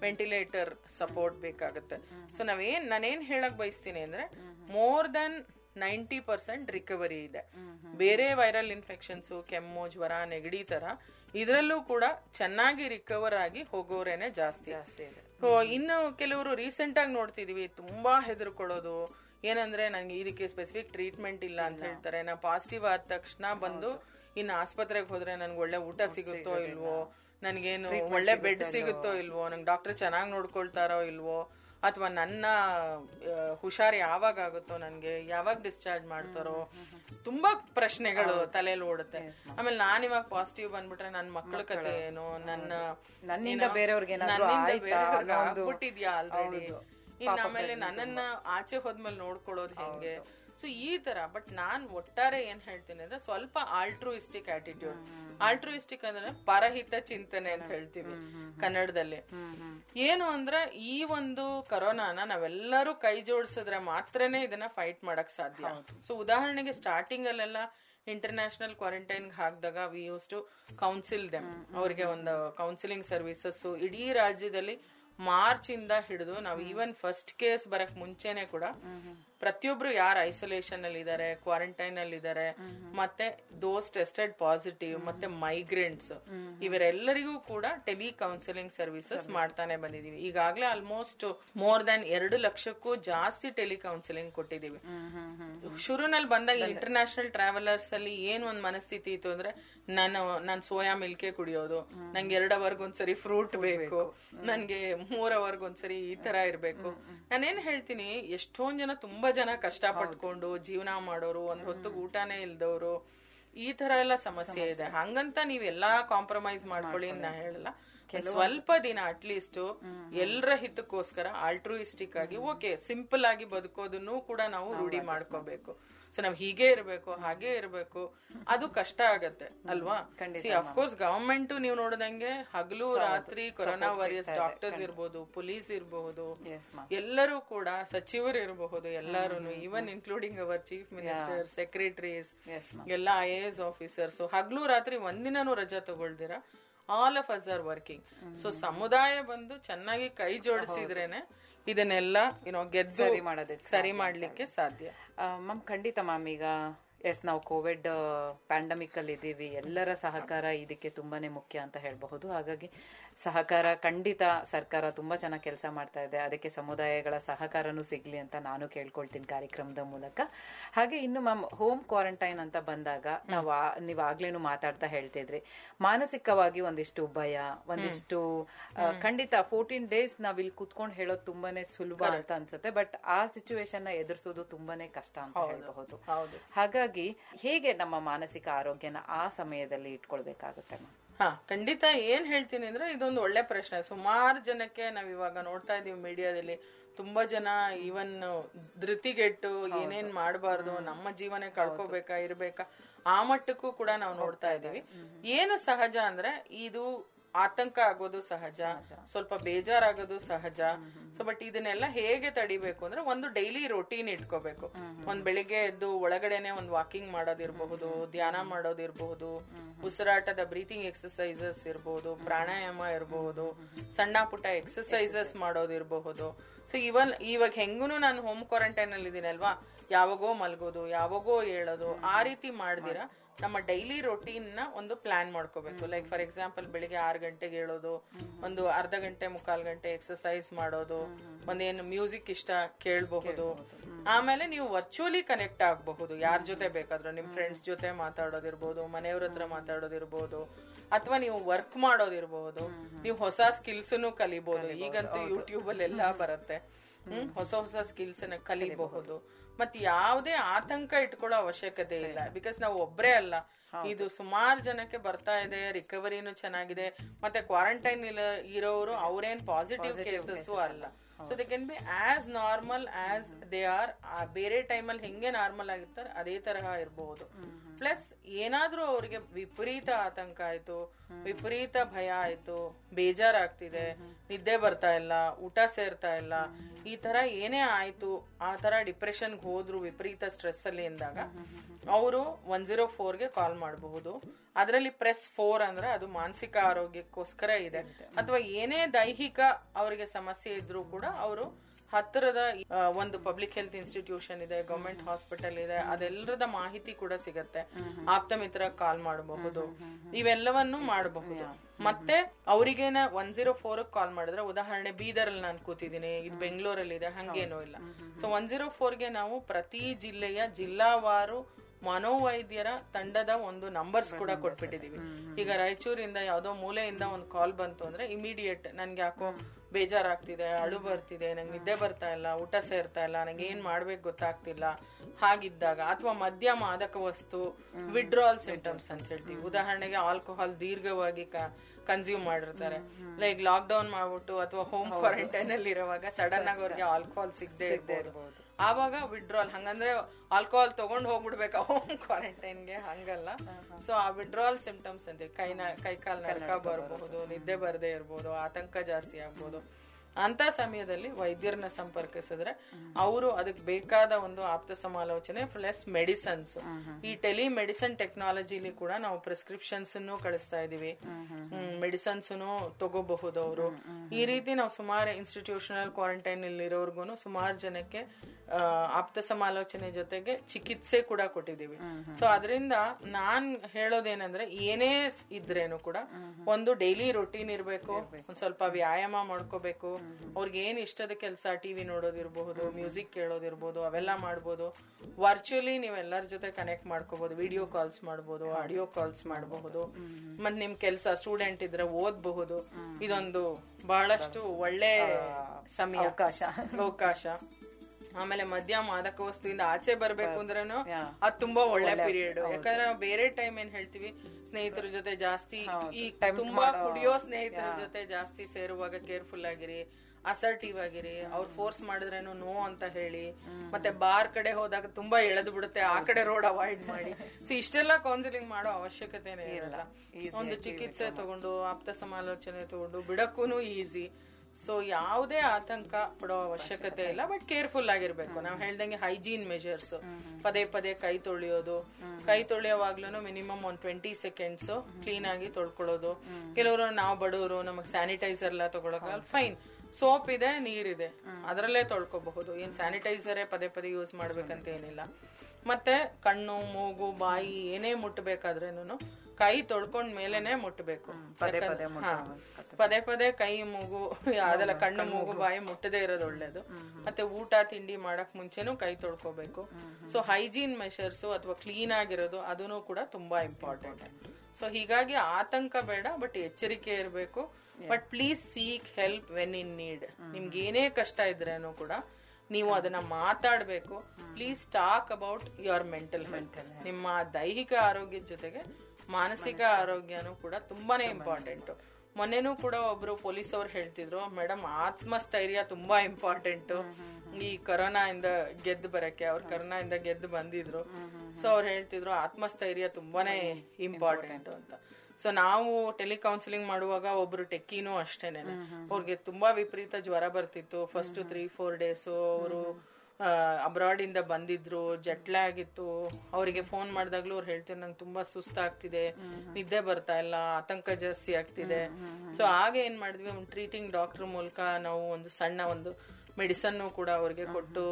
ವೆಂಟಿಲೇಟರ್ ಸಪೋರ್ಟ್ ಬೇಕಾಗುತ್ತೆ. ಸೊ ನಾವೇನ್ ನಾನೇನ್ ಹೇಳಕ್ ಬಯಸ್ತೀನಿ ಅಂದ್ರೆ more than ninety percent recovery ಇದೆ. ಬೇರೆ ವೈರಲ್ ಇನ್ಫೆಕ್ಷನ್ಸ್ ಕೆಮ್ಮು ಜ್ವರ ನೆಗಡಿ ತರ ಇದರಲ್ಲೂ ಕೂಡ ಚೆನ್ನಾಗಿ ರಿಕವರ್ ಆಗಿ ಹೋಗೋರೇನೆ ಜಾಸ್ತಿ. ಇದೆ. ಇನ್ನು ಕೆಲವರು ರೀಸೆಂಟ್ ಆಗಿ ನೋಡ್ತಿದೀವಿ ತುಂಬಾ ಹೆದರ್ಕೊಳ್ಳೋದು ಏನಂದ್ರೆ ನಂಗೆ ಇದಕ್ಕೆ ಸ್ಪೆಸಿಫಿಕ್ ಟ್ರೀಟ್ಮೆಂಟ್ ಇಲ್ಲ ಅಂತ ಹೇಳ್ತಾರೆ. ನಾ ಪಾಸಿಟಿವ್ ಆದ ತಕ್ಷಣ ಬಂದು ಇನ್ನು ಆಸ್ಪತ್ರೆಗೆ ಹೋದ್ರೆ ನನ್ಗೆ ಒಳ್ಳೆ ಊಟ ಸಿಗುತ್ತೋ ಇಲ್ವೋ? ನನ್ಗೇನು ಒಳ್ಳೆ ಬೆಡ್ ಸಿಗುತ್ತೋ ಇಲ್ವೋ? ನಂಗೆ ಡಾಕ್ಟರ್ ಚೆನ್ನಾಗಿ ನೋಡ್ಕೊಳ್ತಾರೋ ಇಲ್ವೋ? ಅಥವಾ ನನ್ನ ಹುಷಾರ್ ಯಾವಾಗ ಆಗುತ್ತೋ ನನ್ಗೆ? ಯಾವಾಗ ಡಿಸ್ಚಾರ್ಜ್ ಮಾಡ್ತಾರೋ? ತುಂಬಾ ಪ್ರಶ್ನೆಗಳು ತಲೆಯಲ್ಲಿ ಓಡುತ್ತೆ. ಆಮೇಲೆ ನಾನ್ ಇವಾಗ ಪಾಸಿಟಿವ್ ಬಂದ್ಬಿಟ್ರೆ ನನ್ನ ಮಕ್ಳ ಕತೆ ಏನು? ನನ್ನ ನನ್ನಿಂದ ಬೇರೆಯವ್ರಿಗೆ ಆಗ್ಬಿಟ್ಟಿದ್ಯಾ ಆಲ್ರೆಡಿ. ಇನ್ನು ಆಮೇಲೆ ನನ್ನನ್ನ ಆಚೆ ಹೋದ್ಮೇಲೆ ನೋಡ್ಕೊಳ್ಳೋದು ಹೆಂಗೆ? ಸೊ ಈ ತರ ಬಟ್ ನಾನ್ ಒಟ್ಟಾರೆ ಏನ್ ಹೇಳ್ತೀನಿ ಅಂದ್ರೆ ಸ್ವಲ್ಪ ಆಲ್ಟ್ರೂಯಿಸ್ಟಿಕ್ ಆಟಿಟ್ಯೂಡ್ ಆಲ್ಟ್ರೂಯಿಸ್ಟಿಕ್ ಅಂದ್ರೆ ಪರಹಿತ ಚಿಂತನೆ ಅಂತ ಹೇಳ್ತೀವಿ ಕನ್ನಡದಲ್ಲಿ. ಏನು ಅಂದ್ರೆ ಈ ಒಂದು ಕರೋನಾನ ನಾವೆಲ್ಲರೂ ಕೈ ಜೋಡಿಸಿದ್ರೆ ಮಾತ್ರನೇ ಇದನ್ನ ಫೈಟ್ ಮಾಡಕ್ ಸಾಧ್ಯ. ಸೊ ಉದಾಹರಣೆಗೆ ಸ್ಟಾರ್ಟಿಂಗ್ ಅಲ್ಲೆಲ್ಲ ಇಂಟರ್ನ್ಯಾಷನಲ್ ಕ್ವಾರಂಟೈನ್ ಹಾಕಿದಾಗ we use to counsel them ಅವ್ರಿಗೆ ಒಂದು ಕೌನ್ಸಿಲಿಂಗ್ ಸರ್ವಿಸಸ್ ಇಡೀ ರಾಜ್ಯದಲ್ಲಿ ಮಾರ್ಚ್ ಇಂದ ಹಿಡಿದು ನಾವು ಈವನ್ ಫಸ್ಟ್ ಕೇಸ್ ಬರಕ್ ಮುಂಚೆನೆ ಕೂಡ ಪ್ರತಿಯೊಬ್ರು ಯಾರು ಐಸೋಲೇಷನ್ ಅಲ್ಲಿ ಇದಾರೆ ಕ್ವಾರಂಟೈನ್ ಅಲ್ಲಿ ಇದಾರೆ ಮತ್ತೆ ದೋಸ್ ಟೆಸ್ಟೆಡ್ ಪಾಸಿಟಿವ್ ಮತ್ತೆ ಮೈಗ್ರೆಂಟ್ಸ್ ಇವರೆಲ್ಲರಿಗೂ ಕೂಡ ಟೆಲಿ ಕೌನ್ಸಿಲಿಂಗ್ ಸರ್ವಿಸಸ್ ಮಾಡ್ತಾನೆ ಬಂದಿದೀವಿ. ಈಗಾಗಲೇ ಆಲ್ಮೋಸ್ಟ್ ಮೋರ್ ದನ್ ಎರಡು ಲಕ್ಷಕ್ಕೂ ಜಾಸ್ತಿ ಟೆಲಿ ಕೌನ್ಸಿಲಿಂಗ್ ಕೊಟ್ಟಿದೀವಿ ಶುರುನಲ್ಲಿ ಬಂದಾಗ ಇಂಟರ್ನ್ಯಾಷನಲ್ ಟ್ರಾವೆಲರ್ಸ್ ಅಲ್ಲಿ ಏನ್ ಒಂದ್ ಮನಸ್ಥಿತಿ ಇತ್ತು ಅಂದ್ರೆ ನಾನು ನಾನ್ ಸೋಯಾ ಮಿಲ್ಕೆ ಕುಡಿಯೋದು. ನಂಗೆ ಎರಡ್ ಅವರ್ಗ್ ಒಂದ್ಸರಿ ಫ್ರೂಟ್ ಬೇಕು. ನನ್ಗೆ ಮೂರ್ ಅವರ್ಗ್ ಒಂದ್ಸರಿ ಈ ತರ ಇರ್ಬೇಕು. ನಾನೇನ್ ಹೇಳ್ತೀನಿ ಎಷ್ಟೊಂದ್ ಜನ ತುಂಬಾ ಜನ ಕಷ್ಟ ಪಟ್ಕೊಂಡು ಜೀವನ ಮಾಡೋರು ಒಂದ್ ಹೊತ್ತು ಊಟನೇ ಇಲ್ದವ್ರು ಈ ತರ ಎಲ್ಲ ಸಮಸ್ಯೆ ಇದೆ. ಹಂಗಂತ ಎಲ್ಲಾ ಕಾಂಪ್ರಮೈಸ್ ಮಾಡ್ಕೊಳ್ಳಿ. ನಾ ಹೇಳಲ್ಲ. ಸ್ವಲ್ಪ ದಿನ ಅಟ್ಲೀಸ್ಟ್ ಎಲ್ಲರ ಹಿತಕ್ಕೋಸ್ಕರ ಆಲ್ಟ್ರೂಯಿಸ್ಟಿಕ್ ಆಗಿ ಓಕೆ ಸಿಂಪಲ್ ಆಗಿ ಬದುಕೋದನ್ನು ಕೂಡ ನಾವು ರೂಢಿ ಮಾಡ್ಕೋಬೇಕು. ಸೊ ನಾವ್ ಹೀಗೆ ಇರಬೇಕು ಹಾಗೆ ಇರಬೇಕು ಅದು ಕಷ್ಟ ಆಗತ್ತೆ ಅಲ್ವಾ? ಸಿ ಅಫ್ಕೋರ್ಸ್ ಗವರ್ಮೆಂಟ್ ನೀವು ನೋಡಿದಂಗೆ ಹಗಲು ರಾತ್ರಿ ಕೊರೋನಾ ವಾರಿಯರ್ಸ್ ಡಾಕ್ಟರ್ಸ್ ಇರಬಹುದು ಪೊಲೀಸ್ ಇರಬಹುದು ಎಲ್ಲರೂ ಕೂಡ ಸಚಿವರು ಇರಬಹುದು ಎಲ್ಲರೂ even including our chief minister secretaries ಎಲ್ಲ ಐ ಎ ಎಸ್ ಆಫೀಸರ್ಸ್ ಹಗಲು ರಾತ್ರಿ ಒಂದಿನೂ ರಜಾ ತಗೊಳ್ದಿರ? All of us are working so ಸಮುದಾಯ ಬಂದು ಚೆನ್ನಾಗಿ ಕೈ ಜೋಡಿಸಿದ್ರೇನೆ ಇದನ್ನೆಲ್ಲ ಏನೋ ಗೆದ್ದು ಸರಿ ಮಾಡೋದಕ್ಕೆ ಸರಿ ಮಾಡ್ಲಿಕ್ಕೆ ಸಾಧ್ಯ. ಮ್ಯಾಮ್ ಖಂಡಿತ ಮ್ಯಾಮ್ ಈಗ ಎಸ್ ನಾವು ಕೋವಿಡ್ ಪ್ಯಾಂಡಮಿಕ್ ಅಲ್ಲಿ ಇದ್ದೀವಿ. ಎಲ್ಲರ ಸಹಕಾರ ಇದಕ್ಕೆ ತುಂಬಾನೇ ಮುಖ್ಯ ಅಂತ ಹೇಳಬಹುದು. ಹಾಗಾಗಿ ಸಹಕಾರ ಖಂಡಿತ ಸರ್ಕಾರ ತುಂಬಾ ಚೆನ್ನಾಗಿ ಕೆಲಸ ಮಾಡ್ತಾ ಇದೆ. ಅದಕ್ಕೆ ಸಮುದಾಯಗಳ ಸಹಕಾರನೂ ಸಿಗ್ಲಿ ಅಂತ ನಾನು ಕೇಳ್ಕೊಳ್ತೀನಿ ಕಾರ್ಯಕ್ರಮದ ಮೂಲಕ. ಹಾಗೆ ಇನ್ನು ಮ್ಯಾಮ್ ಹೋಮ್ ಕ್ವಾರಂಟೈನ್ ಅಂತ ಬಂದಾಗ ನಾವು ನೀವು ಆಗ್ಲೇನು ಮಾತಾಡ್ತಾ ಹೇಳ್ತಿದ್ರಿ. ಮಾನಸಿಕವಾಗಿ ಒಂದಿಷ್ಟು ಭಯ ಒಂದಿಷ್ಟು ಖಂಡಿತ ಫೋರ್ಟೀನ್ ಡೇಸ್ ನಾವ್ ಇಲ್ಲಿ ಕುತ್ಕೊಂಡು ಹೇಳೋದು ತುಂಬಾನೇ ಸುಲಭ ಅಂತ ಅನ್ಸುತ್ತೆ. ಬಟ್ ಆ ಸಿಚುವೇಶನ್ನ ಎದುರಿಸೋದು ತುಂಬಾನೇ ಕಷ್ಟ ಅಂತ ಹೇಳಬಹುದು. ಹೌದು. ಹಾಗಾಗಿ ಹೇಗೆ ನಮ್ಮ ಮಾನಸಿಕ ಆರೋಗ್ಯನ ಆ ಸಮಯದಲ್ಲಿ ಇಟ್ಕೊಳ್ಬೇಕಾಗುತ್ತೆ ಹಾ ಖಂಡಿತ ಏನ್ ಹೇಳ್ತೀನಿ ಅಂದ್ರೆ ಇದೊಂದು ಒಳ್ಳೆ ಪ್ರಶ್ನೆ. ಸುಮಾರು ಜನಕ್ಕೆ ನಾವ್ ಇವಾಗ ನೋಡ್ತಾ ಇದೀವಿ ಮೀಡಿಯಾದಲ್ಲಿ ತುಂಬಾ ಜನ ಈವನ್ ಧೃತಿಗೆಟ್ಟು ಏನೇನ್ ಮಾಡಬಾರ್ದು ನಮ್ಮ ಜೀವನ ಕಳ್ಕೋಬೇಕಾ ಇರ್ಬೇಕಾ ಆ ಮಟ್ಟಕ್ಕೂ ಕೂಡ ನಾವು ನೋಡ್ತಾ ಇದೀವಿ. ಏನು ಸಹಜ ಅಂದ್ರೆ ಇದು ಆತಂಕ ಆಗೋದು ಸಹಜ. ಸ್ವಲ್ಪ ಬೇಜಾರಾಗೋದು ಸಹಜ. ಸೊ ಬಟ್ ಇದನ್ನೆಲ್ಲ ಹೇಗೆ ತಡಿಬೇಕು ಅಂದ್ರೆ ಒಂದು ಡೈಲಿ ರೊಟೀನ್ ಇಟ್ಕೋಬೇಕು. ಒಂದ್ ಬೆಳಿಗ್ಗೆ ಎದ್ದು ಒಳಗಡೆನೆ ಒಂದ್ ವಾಕಿಂಗ್ ಮಾಡೋದಿರಬಹುದು ಧ್ಯಾನ ಮಾಡೋದಿರಬಹುದು ಉಸಿರಾಟದ ಬ್ರೀತಿಂಗ್ ಎಕ್ಸಸೈಸಸ್ ಇರಬಹುದು ಪ್ರಾಣಾಯಾಮ ಇರಬಹುದು ಸಣ್ಣ ಪುಟ್ಟ ಎಕ್ಸಸೈಸಸ್ ಮಾಡೋದಿರಬಹುದು. ಸೊ ಇವನ್ ಇವಾಗ ಹೆಂಗೂ ನಾನು ಹೋಮ್ ಕ್ವಾರಂಟೈನ್ ಅಲ್ಲಿ ಇದೀನಲ್ವಾ ಯಾವಾಗೋ ಮಲ್ಗೋದು ಯಾವಾಗೋ ಹೇಳೋದು ಆ ರೀತಿ ಮಾಡ್ದಿರ ನಮ್ಮ ಡೈಲಿ ರೊಟೀನ್ನ ಒಂದು ಪ್ಲಾನ್ ಮಾಡ್ಕೋಬೇಕು. ಲೈಕ್ ಫಾರ್ ಎಕ್ಸಾಂಪಲ್ ಬೆಳಿಗ್ಗೆ ಆರು ಗಂಟೆಗೆ ಹೇಳೋದು ಒಂದು ಅರ್ಧ ಗಂಟೆ ಮುಕ್ಕಾಲು ಗಂಟೆ ಎಕ್ಸಸೈಸ್ ಮಾಡೋದು ಒಂದೇನು ಮ್ಯೂಸಿಕ್ ಇಷ್ಟ ಕೇಳಬಹುದು. ಆಮೇಲೆ ನೀವು ವರ್ಚುವಲಿ ಕನೆಕ್ಟ್ ಆಗಬಹುದು. ಯಾರ ಜೊತೆ ಬೇಕಾದ್ರೂ ನಿಮ್ ಫ್ರೆಂಡ್ಸ್ ಜೊತೆ ಮಾತಾಡೋದಿರ್ಬೋದು ಮನೆಯವ್ರ ಹತ್ರ ಮಾತಾಡೋದಿರ್ಬೋದು ಅಥವಾ ನೀವು ವರ್ಕ್ ಮಾಡೋದಿರ್ಬೋದು ನೀವು ಹೊಸ ಸ್ಕಿಲ್ಸ್ ಕಲಿಬಹುದು. ಈಗಂತೂ ಯೂಟ್ಯೂಬ್ ಅಲ್ಲಿ ಎಲ್ಲಾ ಬರುತ್ತೆ. ಹ್ಮ್. ಹೊಸ ಹೊಸ ಸ್ಕಿಲ್ಸ್ ಕಲಿಬಹುದು. ಮತ್ ಯಾವುದೇ ಆತಂಕ ಇಟ್ಕೊಳ್ಳೋ ಅವಶ್ಯಕತೆ ಇಲ್ಲ. ಬಿಕಾಸ್ ನಾವು ಒಬ್ರೇ ಅಲ್ಲ. ಇದು ಸುಮಾರು ಜನಕ್ಕೆ ಬರ್ತಾ ಇದೆ ರಿಕವರಿನು ಚೆನ್ನಾಗಿದೆ ಮತ್ತೆ ಕ್ವಾರಂಟೈನ್ ಇರೋರು ಅವ್ರೇನ್ ಪಾಸಿಟಿವ್ ಕೇಸಸ್ ಅಲ್ಲ. So they can be as normal as they are ಬೇರೆ ಟೈಮಲ್ಲಿ ಹೆಂಗೆ ನಾರ್ಮಲ್ ಆಗಿರ್ತಾರೆ ಅದೇ ತರಹ ಇರಬಹುದು ಪ್ಲಸ್ ಏನಾದ್ರೂ ಅವ್ರಿಗೆ ವಿಪರೀತ ಆತಂಕ ಆಯ್ತು ವಿಪರೀತ ಭಯ ಆಯ್ತು ಬೇಜಾರಾಗ್ತಿದೆ ನಿದ್ದೆ ಬರ್ತಾ ಇಲ್ಲ ಊಟ ಸೇರ್ತಾ ಇಲ್ಲ ಈ ತರ ಏನೇ ಆಯ್ತು ಆ ತರ ಡಿಪ್ರೆಷನ್ಗೆ ಹೋದ್ರು ವಿಪರೀತ ಸ್ಟ್ರೆಸ್ ಅಲ್ಲಿ ಎಂದಾಗ ಅವರು ಒನ್ ಜೀರೋ ಫೋರ್ಗೆ ಕಾಲ್ ಮಾಡಬಹುದು. ಅದರಲ್ಲಿ ಪ್ರೆಸ್ ಫೋರ್ ಅಂದ್ರೆ ಅದು ಮಾನಸಿಕ ಆರೋಗ್ಯಕ್ಕೋಸ್ಕರ ಇದೆ. ಅಥವಾ ಏನೇ ದೈಹಿಕ ಅವರಿಗೆ ಸಮಸ್ಯೆ ಇದ್ರೂ ಕೂಡ ಅವರು ಹತ್ತಿರದ ಒಂದು ಪಬ್ಲಿಕ್ ಹೆಲ್ತ್ ಇನ್ಸ್ಟಿಟ್ಯೂಷನ್ ಇದೆ ಗವರ್ಮೆಂಟ್ ಹಾಸ್ಪಿಟಲ್ ಇದೆ ಅದೆಲ್ಲರದ ಮಾಹಿತಿ ಕೂಡ ಸಿಗತ್ತೆ. ಆಪ್ತ ಮಿತ್ರ ಕಾಲ್ ಮಾಡಬಹುದು. ಇವೆಲ್ಲವನ್ನು ಮಾಡಬಹುದು. ಮತ್ತೆ ಅವರಿಗೇನ ಒನ್ ಜೀರೋ ಫೋರ್ ಕಾಲ್ ಮಾಡಿದ್ರೆ ಉದಾಹರಣೆ ಬೀದರ್ ಅಲ್ಲಿ ನಾನು ಕೂತಿದ್ದೀನಿ ಇದು ಬೆಂಗಳೂರಲ್ಲಿ ಇದೆ ಹಂಗೇನೂ ಇಲ್ಲ. ಸೊ ಒನ್ ಜೀರೋ ಫೋರ್ಗೆ ನಾವು ಪ್ರತಿ ಜಿಲ್ಲೆಯ ಜಿಲ್ಲಾವಾರು ಮನೋವೈದ್ಯರ ತಂಡದ ಒಂದು ನಂಬರ್ಸ್ ಕೂಡ ಕೊಟ್ಬಿಟ್ಟಿದೀವಿ. ಈಗ ರಾಯಚೂರಿಂದ ಯಾವ್ದೋ ಮೂಲೆಯಿಂದ ಒಂದು ಕಾಲ್ ಬಂತು ಅಂದ್ರೆ ಇಮಿಡಿಯೇಟ್ ನನ್ಗೆ ಯಾಕೋ ಬೇಜಾರಾಗ್ತಿದೆ ಅಳು ಬರ್ತಿದೆ ನಂಗೆ ನಿದ್ದೆ ಬರ್ತಾ ಇಲ್ಲ ಊಟ ಸೇರ್ತಾ ಇಲ್ಲ ನಂಗೆ ಏನ್ ಮಾಡ್ಬೇಕು ಗೊತ್ತಾಗ್ತಿಲ್ಲ. ಹಾಗಿದ್ದಾಗ ಅಥವಾ ಮದ್ಯ ಮಾದಕ ವಸ್ತು ವಿಡ್ರಾಲ್ ಸಿಂಟಮ್ಸ್ ಅಂತ ಹೇಳ್ತೀವಿ. ಉದಾಹರಣೆಗೆ ಆಲ್ಕೋಹಾಲ್ ದೀರ್ಘವಾಗಿ ಕನ್ಸ್ಯೂಮ್ ಮಾಡಿರ್ತಾರೆ. ಲೈಕ್ ಲಾಕ್ ಡೌನ್ ಮಾಡ್ಬಿಟ್ಟು ಅಥವಾ ಹೋಮ್ ಕ್ವಾರಂಟೈನ್ ಅಲ್ಲಿ ಇರುವಾಗ ಸಡನ್ ಆಗಿ ಅವ್ರಿಗೆ ಆಲ್ಕೋಹಾಲ್ ಸಿಗದೆ ಇರ್ಬೋದು. ಆವಾಗ ವಿಡ್ರಾಲ್ ಹಂಗಂದ್ರೆ ಆಲ್ಕೋಹಾಲ್ ತಗೊಂಡ್ ಹೋಗ್ಬಿಡ್ಬೇಕ. ಹೋಮ್ ಕ್ವಾರಂಟೈನ್ಗೆ ಹಂಗಲ್ಲ. ಸೊ ಆ ವಿಡ್ರಾಲ್ ಸಿಂಪ್ಟಮ್ಸ್ ಅಂತೀವಿ ಕೈನ ಕೈ ಕಾಲ್ ನಡ್ಕ ಬರಬಹುದು ನಿದ್ದೆ ಬರದೇ ಇರ್ಬೋದು ಆತಂಕ ಜಾಸ್ತಿ ಆಗ್ಬೋದು. ಅಂತ ಸಮಯದಲ್ಲಿ ವೈದ್ಯರನ್ನ ಸಂಪರ್ಕಿಸಿದ್ರೆ ಅವರು ಅದಕ್ಕೆ ಬೇಕಾದ ಒಂದು ಆಪ್ತ ಸಮಾಲೋಚನೆ ಪ್ಲಸ್ ಮೆಡಿಸನ್ಸ್ ಈ ಟೆಲಿ ಮೆಡಿಸನ್ ಟೆಕ್ನಾಲಜಿಲಿ ಕೂಡ ನಾವು ಪ್ರಿಸ್ಕ್ರಿಪ್ಷನ್ಸ್ ಕಳಿಸ್ತಾ ಇದೀವಿ ಮೆಡಿಸನ್ಸ್ ತಗೋಬಹುದು ಅವರು. ಈ ರೀತಿ ನಾವು ಸುಮಾರು ಇನ್ಸ್ಟಿಟ್ಯೂಷನಲ್ ಕ್ವಾರಂಟೈನ್ ಇರೋರ್ಗು ಸುಮಾರು ಜನಕ್ಕೆ ಆಪ್ತ ಸಮಾಲೋಚನೆ ಜೊತೆಗೆ ಚಿಕಿತ್ಸೆ ಕೂಡ ಕೊಟ್ಟಿದೀವಿ ಸೊ ಅದರಿಂದ ನಾನ್ ಹೇಳೋದೇನಂದ್ರೆ ಏನೇ ಇದ್ರೇನು ಕೂಡ ಒಂದು ಡೈಲಿ ರೊಟೀನ್ ಇರ್ಬೇಕು ಒಂದ್ ಸ್ವಲ್ಪ ವ್ಯಾಯಾಮ ಮಾಡ್ಕೋಬೇಕು. ಅವ್ರಿಗೆ ಏನ್ ಇಷ್ಟದ ಕೆಲಸ ಟಿವಿ ನೋಡೋದಿರ್ಬಹುದು ಮ್ಯೂಸಿಕ್ ಕೇಳೋದಿರ್ಬೋದು ಅವೆಲ್ಲ ಮಾಡ್ಬೋದು. ವರ್ಚುಲಿ ನೀವೆಲ್ಲರ ಜೊತೆ ಕನೆಕ್ಟ್ ಮಾಡ್ಕೋಬಹುದು ವಿಡಿಯೋ ಕಾಲ್ಸ್ ಮಾಡ್ಬೋದು ಆಡಿಯೋ ಕಾಲ್ಸ್ ಮಾಡಬಹುದು. ಮತ್ ನಿಮ್ ಕೆಲಸ ಸ್ಟೂಡೆಂಟ್ ಇದ್ರೆ ಓದಬಹುದು. ಇದೊಂದು ಬಹಳಷ್ಟು ಒಳ್ಳೆ ಸಮಯ. ಅವಕಾಶ. ಅವಕಾಶ. ಆಮೇಲೆ ಮದ್ಯ ಮಾದಕ ವಸ್ತುವಿಂದ ಆಚೆ ಬರ್ಬೇಕು ಅಂದ್ರೂ ಅದ್ ತುಂಬಾ ಒಳ್ಳೆ ಪೀರಿಯಡ್ ಯಾಕಂದ್ರೆ ನಾವು ಬೇರೆ ಟೈಮ್ ಏನ್ ಹೇಳ್ತೀವಿ? ಸ್ನೇಹಿತರ ಜೊತೆ ಜಾಸ್ತಿ ಈ ತುಂಬಾ ಕುಡಿಯೋ ಸ್ನೇಹಿತರ ಜೊತೆ ಜಾಸ್ತಿ ಸೇರುವಾಗ ಕೇರ್ಫುಲ್ ಆಗಿರಿ ಅಸರ್ಟಿವ್ ಆಗಿರಿ ಅವ್ರು ಫೋರ್ಸ್ ಮಾಡಿದ್ರೇನು ನೋ ಅಂತ ಹೇಳಿ. ಮತ್ತೆ ಬಾರ್ ಕಡೆ ಹೋದಾಗ ತುಂಬಾ ಎಳೆದು ಬಿಡುತ್ತೆ ಆ ಕಡೆ ರೋಡ್ ಅವಾಯ್ಡ್ ಮಾಡಿ. ಸೊ ಇಷ್ಟೆಲ್ಲ ಕೌನ್ಸಿಲಿಂಗ್ ಮಾಡೋ ಅವಶ್ಯಕತೆನೇ ಇರಲ್ಲ. ಒಂದು ಚಿಕಿತ್ಸೆ ತಗೊಂಡು ಆಪ್ತ ಸಮಾಲೋಚನೆ ತಗೊಂಡು ಬಿಡಕ್ಕೂನು ಈಸಿ ಸೊ ಯಾವುದೇ ಆತಂಕ ಪಡೋ ಅವಶ್ಯಕತೆ ಇಲ್ಲ ಬಟ್ ಕೇರ್ಫುಲ್ ಆಗಿರ್ಬೇಕು. ನಾವು ಹೇಳ್ದಂಗೆ ಹೈಜೀನ್ ಮೆಜರ್ಸ್ ಪದೇ ಪದೇ ಕೈ ತೊಳೆಯೋದು. ಕೈ ತೊಳೆಯೋವಾಗ್ಲೂ ಮಿನಿಮಮ್ ಒಂದ್ ಟ್ವೆಂಟಿ ಸೆಕೆಂಡ್ಸ್ ಕ್ಲೀನ್ ಆಗಿ ತೊಳ್ಕೊಳ್ಳೋದು. ಕೆಲವರು ನಾವು ಬಡವರು, ನಮಗ್ ಸ್ಯಾನಿಟೈಸರ್ ಎಲ್ಲ ತಗೊಳಕ್ ಫೈನ್ ಸೋಪ್ ಇದೆ, ನೀರಿದೆ. ಅದರಲ್ಲೇ ತೊಳ್ಕೊಬಹುದು. ಏನ್ ಸ್ಯಾನಿಟೈಸರೇ ಪದೇ ಪದೇ ಯೂಸ್ ಮಾಡ್ಬೇಕಂತ ಏನಿಲ್ಲ. ಮತ್ತೆ ಕಣ್ಣು, ಮೂಗು, ಬಾಯಿ ಏನೇ ಮುಟ್ಟಬೇಕಾದ್ರೇನು ಕೈ ತೊಳ್ಕೊಂಡ್ ಮೇಲೆನೆ ಮುಟ್ಟಬೇಕು ಪದೇ ಪದೇ ಯಾಕಂದ್ರೆ- ಪದೇ ಪದೇ ಕೈ ಮೂಗು ಅದೆಲ್ಲ ಕಣ್ಣು ಮೂಗು ಬಾಯಿ ಮುಟ್ಟದೇ ಇರೋದು ಒಳ್ಳೇದು. ಮತ್ತೆ ಊಟ ತಿಂಡಿ ಮಾಡಕ್ ಮುಂಚೆನು ಕೈ ತೊಳ್ಕೊಬೇಕು. ಸೊ ಹೈಜೀನ್ ಮೆಷರ್ಸ್ ಅಥವಾ ಕ್ಲೀನ್ ಆಗಿರೋದು ಅದನ್ನು ಕೂಡ ತುಂಬಾ ಇಂಪಾರ್ಟೆಂಟ್ ಸೊ ಹೀಗಾಗಿ ಆತಂಕ ಬೇಡ ಬಟ್ ಎಚ್ಚರಿಕೆ ಇರಬೇಕು. But please seek help when in need ನಿಮ್ಗೆ ಏನೇ ಕಷ್ಟ ಇದ್ರೇನು ಕೂಡ ನೀವು ಅದನ್ನ ಮಾತಾಡ್ಬೇಕು. Please talk about your mental health ನಿಮ್ಮ ದೈಹಿಕ ಆರೋಗ್ಯದ ಜೊತೆಗೆ ಮಾನಸಿಕ ಆರೋಗ್ಯನೂ ಕೂಡ ತುಂಬಾನೇ ಇಂಪಾರ್ಟೆಂಟ್ ಮೊನ್ನೆನೂ ಕೂಡ ಒಬ್ರು ಪೊಲೀಸ್ ಅವ್ರು ಹೇಳ್ತಿದ್ರು ಮೇಡಮ್ ಆತ್ಮಸ್ಥೈರ್ಯ ತುಂಬಾ ಇಂಪಾರ್ಟೆಂಟ್ ಈ ಕರೋನಾ ಇಂದ ಗೆದ್ದು ಬರಕ್ಕೆ ಅವ್ರು ಕರೋನಾ ಇಂದ ಗೆದ್ದು ಬಂದಿದ್ರು. ಸೊ ಅವ್ರು ಹೇಳ್ತಿದ್ರು ಆತ್ಮಸ್ಥೈರ್ಯ ತುಂಬಾನೇ ಇಂಪಾರ್ಟೆಂಟ್ ಅಂತ. ಸೊ ನಾವು ಟೆಲಿಕೌನ್ಸಿಲಿಂಗ್ ಮಾಡುವಾಗ ಒಬ್ರು ಟೆಕ್ಕಿನೂ ಅಷ್ಟೇನೆ. ಅವ್ರಿಗೆ ತುಂಬಾ ವಿಪರೀತ ಜ್ವರ ಬರ್ತಿತ್ತು. ಫಸ್ಟ್ ತ್ರೀ ಫೋರ್ ಡೇಸ್ ಅವರು ಅಬ್ರಾಡ್ ಇಂದ ಬಂದಿದ್ರು ಜಟ್ಲೆ ಆಗಿತ್ತು. ಅವರಿಗೆ ಫೋನ್ ಮಾಡಿದಾಗ್ಲೂ ಅವ್ರು ಹೇಳ್ತಾರೆ ನಂಗೆ ತುಂಬಾ ಸುಸ್ತಾಗ್ತಿದೆ. ನಿದ್ದೆ ಬರ್ತಾ ಇಲ್ಲ ಆತಂಕ ಜಾಸ್ತಿ ಆಗ್ತಿದೆ. ಸೊ ಆಗ ಏನ್ ಮಾಡಿದ್ವಿ ಒಂದು ಟ್ರೀಟಿಂಗ್ ಡಾಕ್ಟರ್ ಮೂಲಕ ನಾವು ಒಂದು ಸಣ್ಣ ಒಂದು ಮೆಡಿಸನ್ ಕೂಡ ಅವ್ರಿಗೆ ಕೊಟ್ಟು